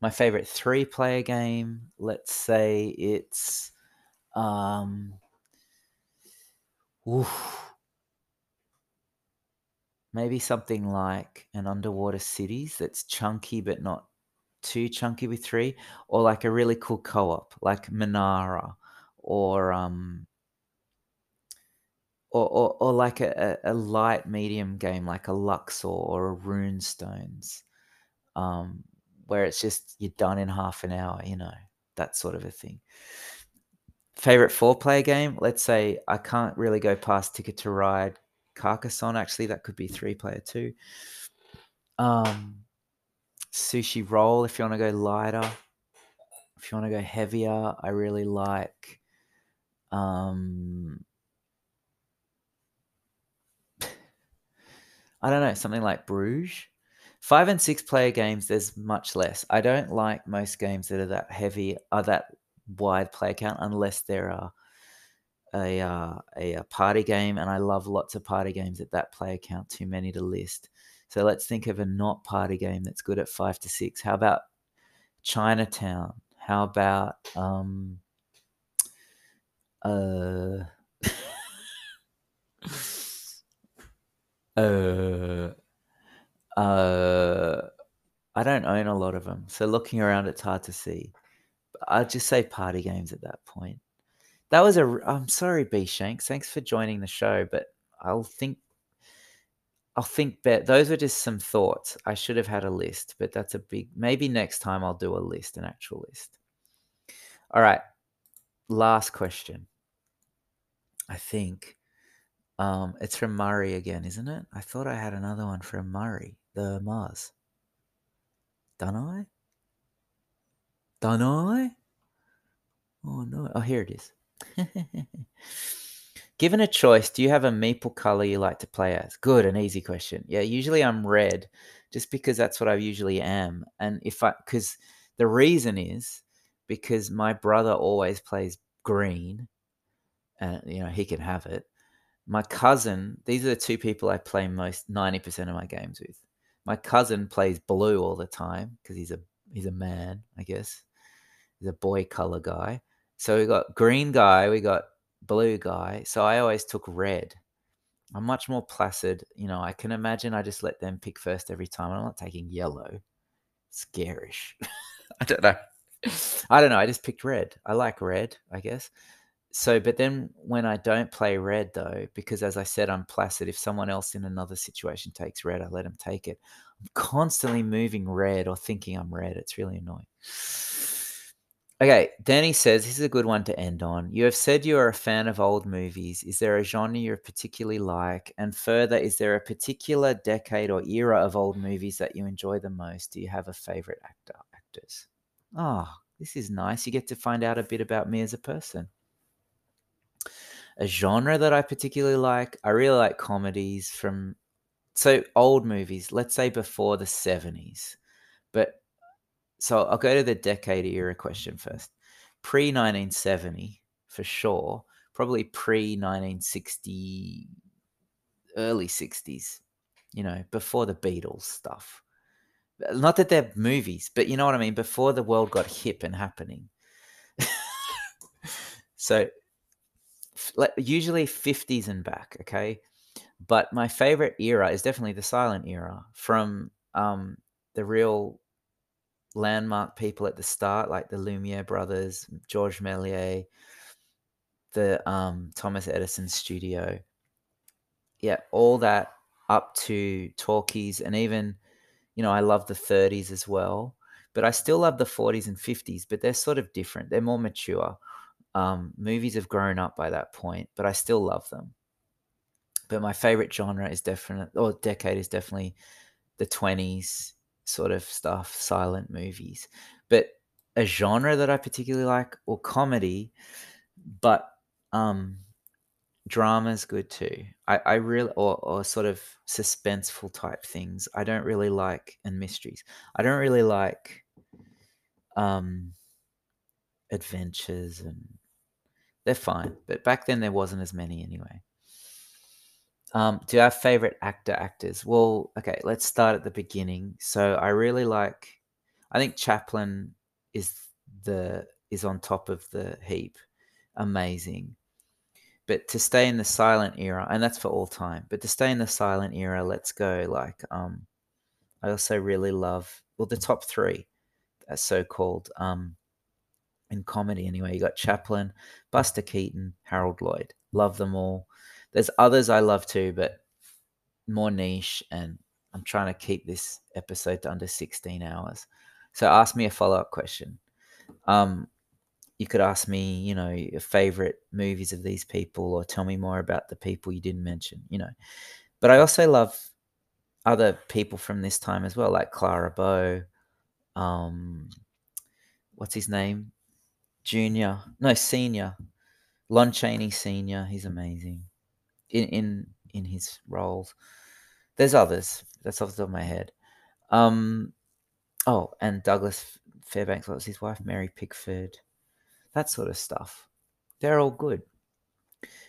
My favorite three player game. Let's say it's um, oof. Maybe something like an underwater cities that's chunky but not too chunky with three, or like a really cool co-op like Manara, or um, or or, or like a, a light medium game like a Luxor or a Runestones, um, where it's just you're done in half an hour, you know, that sort of a thing favorite four player game? Let's say i can't really go past ticket to ride carcassonne actually that could be three player too. Um sushi roll if you want to go lighter if you want to go heavier i really like um i don't know something like bruges. Five and six player games there's much less. I don't like most games that are that heavy are that wide player count unless there are a, uh, a, a party game, and I love lots of party games at that player count. Too many to list. So let's think of a not party game that's good at five to six. How about Chinatown? How about um, uh, uh, uh, I don't own a lot of them, so looking around, it's hard to see. I'd just say party games at that point. That was a. I'm sorry, B Shanks. Thanks for joining the show, but I'll think. I'll think bet those were just some thoughts. I should have had a list, but that's a big. Maybe next time I'll do a list, an actual list. All right. Last question. I think. Um, it's from Murray again, isn't it? I thought I had another one from Murray, the Mars. Don't I? Don't I? Oh no! Oh, here it is. Given a choice, do you have a meeple color you like to play as? Good, an easy question. Yeah, usually I'm red, just because that's what I usually am. And if I, because the reason is because my brother always plays green, and you know he can have it. My cousin, these are the two people I play most ninety percent of my games with. My cousin plays blue all the time because he's a he's a man, I guess. A boy color guy. So we got green guy, we got blue guy. So I always took red. I'm much more placid. You know, I can imagine I just let them pick first every time. I'm not taking yellow. Scarish. I don't know. I don't know. I just picked red. I like red, I guess. So, but then when I don't play red, though, because as I said, I'm placid. If someone else in another situation takes red, I let them take it. I'm constantly moving red or thinking I'm red. It's really annoying. Okay, Danny says this is a good one to end on. You have said you are a fan of old movies. Is there a genre you particularly like? And further, is there a particular decade or era of old movies that you enjoy the most? Do you have a favorite actor, actors? Oh, ah, this is nice. You get to find out a bit about me as a person. A genre that I particularly like, I really like comedies from so old movies, let's say before the 70s. But so I'll go to the decade era question first. Pre 1970, for sure. Probably pre 1960, early 60s, you know, before the Beatles stuff. Not that they're movies, but you know what I mean? Before the world got hip and happening. so usually 50s and back, okay? But my favorite era is definitely the silent era from um, the real landmark people at the start, like the Lumiere brothers, George Méliès, the um, Thomas Edison studio. Yeah, all that up to talkies, and even, you know, I love the 30s as well. But I still love the 40s and 50s, but they're sort of different. They're more mature. Um, movies have grown up by that point, but I still love them. But my favorite genre is definitely, or decade is definitely the 20s sort of stuff, silent movies. But a genre that I particularly like, or comedy, but um, drama's good too. I, I really, or, or sort of suspenseful type things. I don't really like, and mysteries. I don't really like um, adventures and they're fine. But back then there wasn't as many anyway. Um, do have favorite actor actors? Well, okay, let's start at the beginning. So I really like. I think Chaplin is the is on top of the heap. Amazing. But to stay in the silent era, and that's for all time. But to stay in the silent era, let's go like um, I also really love well the top three, so called um, in comedy anyway. You got Chaplin, Buster Keaton, Harold Lloyd. Love them all. There's others I love too, but more niche. And I'm trying to keep this episode to under 16 hours. So ask me a follow up question. Um, you could ask me, you know, your favorite movies of these people, or tell me more about the people you didn't mention, you know. But I also love other people from this time as well, like Clara Bow. Um, what's his name? Junior, no, senior. Lon Chaney Senior. He's amazing in in in his roles. There's others. That's off the top of my head. Um, oh, and Douglas Fairbanks. was his wife? Mary Pickford. That sort of stuff. They're all good.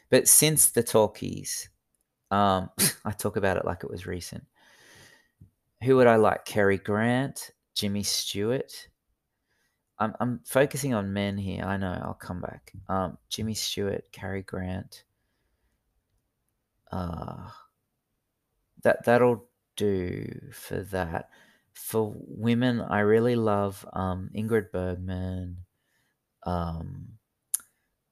But since the talkies, um, I talk about it like it was recent. Who would I like? Cary Grant, Jimmy Stewart. I'm I'm focusing on men here. I know. I'll come back. Um, Jimmy Stewart, Cary Grant uh, that that'll do for that. For women, I really love um, Ingrid Bergman, um,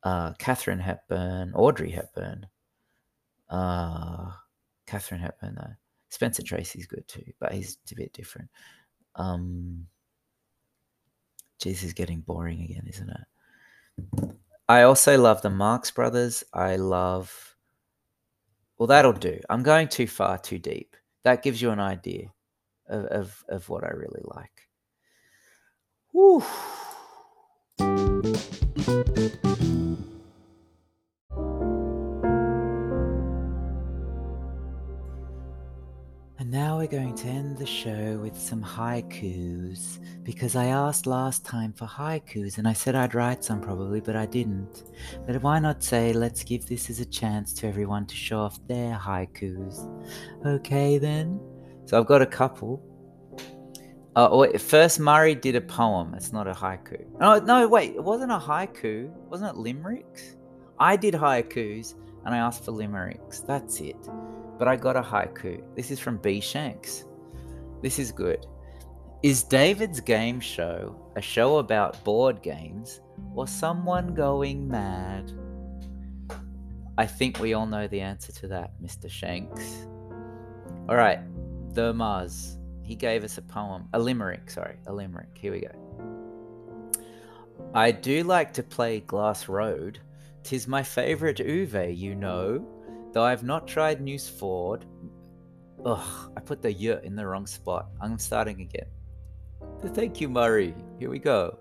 uh, Katharine Hepburn, Audrey Hepburn, uh, Katharine Hepburn though. Spencer Tracy's good too, but he's a bit different. Um, geez, is getting boring again, isn't it? I also love the Marx Brothers. I love. Well, that'll do. I'm going too far, too deep. That gives you an idea of, of, of what I really like. And now we're going to end the show with some haikus because I asked last time for haikus and I said I'd write some probably, but I didn't. But why not say, let's give this as a chance to everyone to show off their haikus? Okay, then. So I've got a couple. Uh, wait, first, Murray did a poem. It's not a haiku. No, no, wait. It wasn't a haiku. Wasn't it limericks? I did haikus and I asked for limericks. That's it. But I got a haiku. This is from B Shanks. This is good. Is David's game show a show about board games or someone going mad? I think we all know the answer to that, Mr. Shanks. All right, the Muzz. He gave us a poem, a limerick, sorry, a limerick. Here we go. I do like to play Glass Road. Tis my favourite Uwe, you know. Though I've not tried News Ford. Ugh, I put the y in the wrong spot. I'm starting again. Thank you, Murray. Here we go.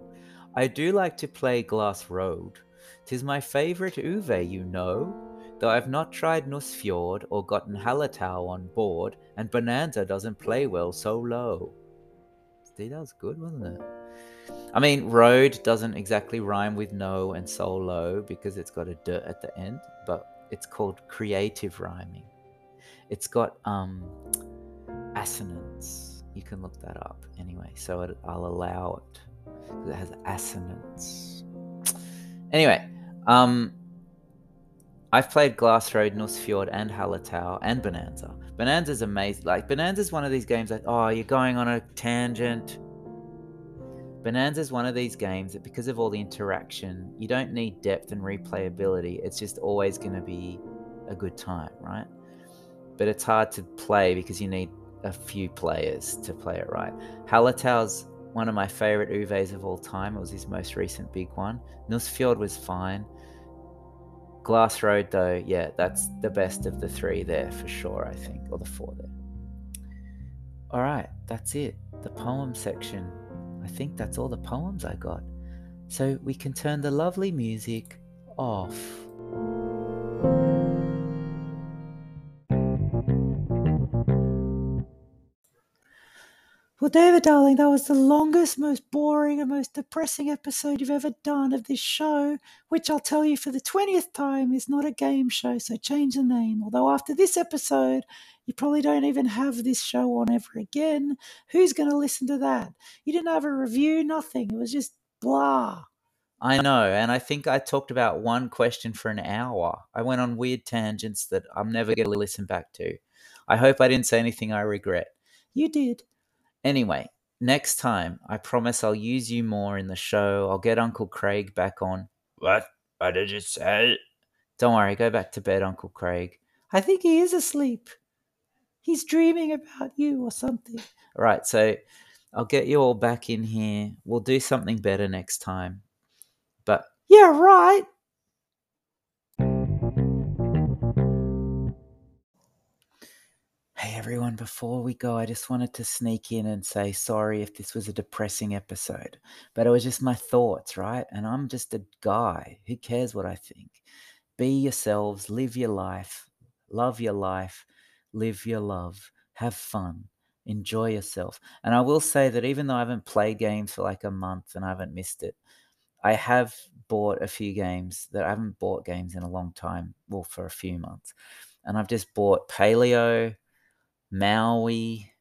I do like to play Glass Road. Tis my favourite Uwe, you know. Though I've not tried Nussfjord or gotten Hallertau on board, and Bonanza doesn't play well so low. See, that was good, wasn't it? I mean, road doesn't exactly rhyme with no and so low because it's got a dirt at the end, but it's called creative rhyming. It's got um, assonance. You can look that up anyway, so it, I'll allow it. Because it has assonance. Anyway, um, I've played Glass Road, Nussfjord, and Hallertau, and Bonanza. Bonanza's amazing. Like, Bonanza's one of these games that, oh, you're going on a tangent. Bonanza's one of these games that, because of all the interaction, you don't need depth and replayability. It's just always going to be a good time, right? But it's hard to play because you need a few players to play it right. Hallertau's one of my favorite Uwes of all time. It was his most recent big one. Nussfjord was fine. Glass Road, though, yeah, that's the best of the three there for sure, I think, or the four there. All right, that's it. The poem section. I think that's all the poems I got. So we can turn the lovely music off. Well, David, darling, that was the longest, most boring, and most depressing episode you've ever done of this show, which I'll tell you for the 20th time is not a game show, so change the name. Although after this episode, you probably don't even have this show on ever again. Who's going to listen to that? You didn't have a review, nothing. It was just blah. I know, and I think I talked about one question for an hour. I went on weird tangents that I'm never going to listen back to. I hope I didn't say anything I regret. You did. Anyway, next time, I promise I'll use you more in the show. I'll get Uncle Craig back on. What? What did you say? Don't worry, go back to bed, Uncle Craig. I think he is asleep. He's dreaming about you or something. All right, so I'll get you all back in here. We'll do something better next time. But Yeah, right. Hey everyone, before we go, I just wanted to sneak in and say sorry if this was a depressing episode, but it was just my thoughts, right? And I'm just a guy. Who cares what I think? Be yourselves, live your life, love your life, live your love, have fun, enjoy yourself. And I will say that even though I haven't played games for like a month and I haven't missed it, I have bought a few games that I haven't bought games in a long time, well, for a few months. And I've just bought Paleo. Maui,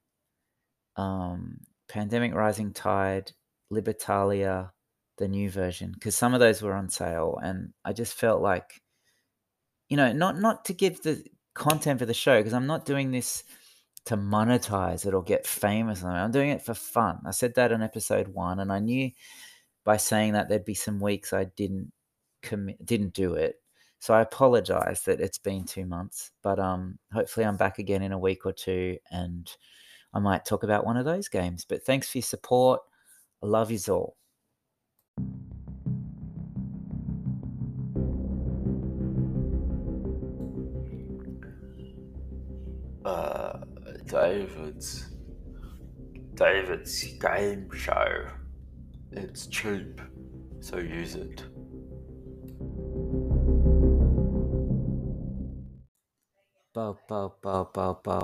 um, Pandemic Rising Tide, Libertalia, the new version, because some of those were on sale, and I just felt like, you know, not not to give the content for the show, because I'm not doing this to monetize it or get famous. I'm doing it for fun. I said that in episode one, and I knew by saying that there'd be some weeks I didn't commit, didn't do it. So I apologize that it's been two months, but um, hopefully I'm back again in a week or two, and I might talk about one of those games. But thanks for your support. I love you all. Uh, David's. David's game show. It's cheap, so use it. Bo, bo, bo, bo, bo.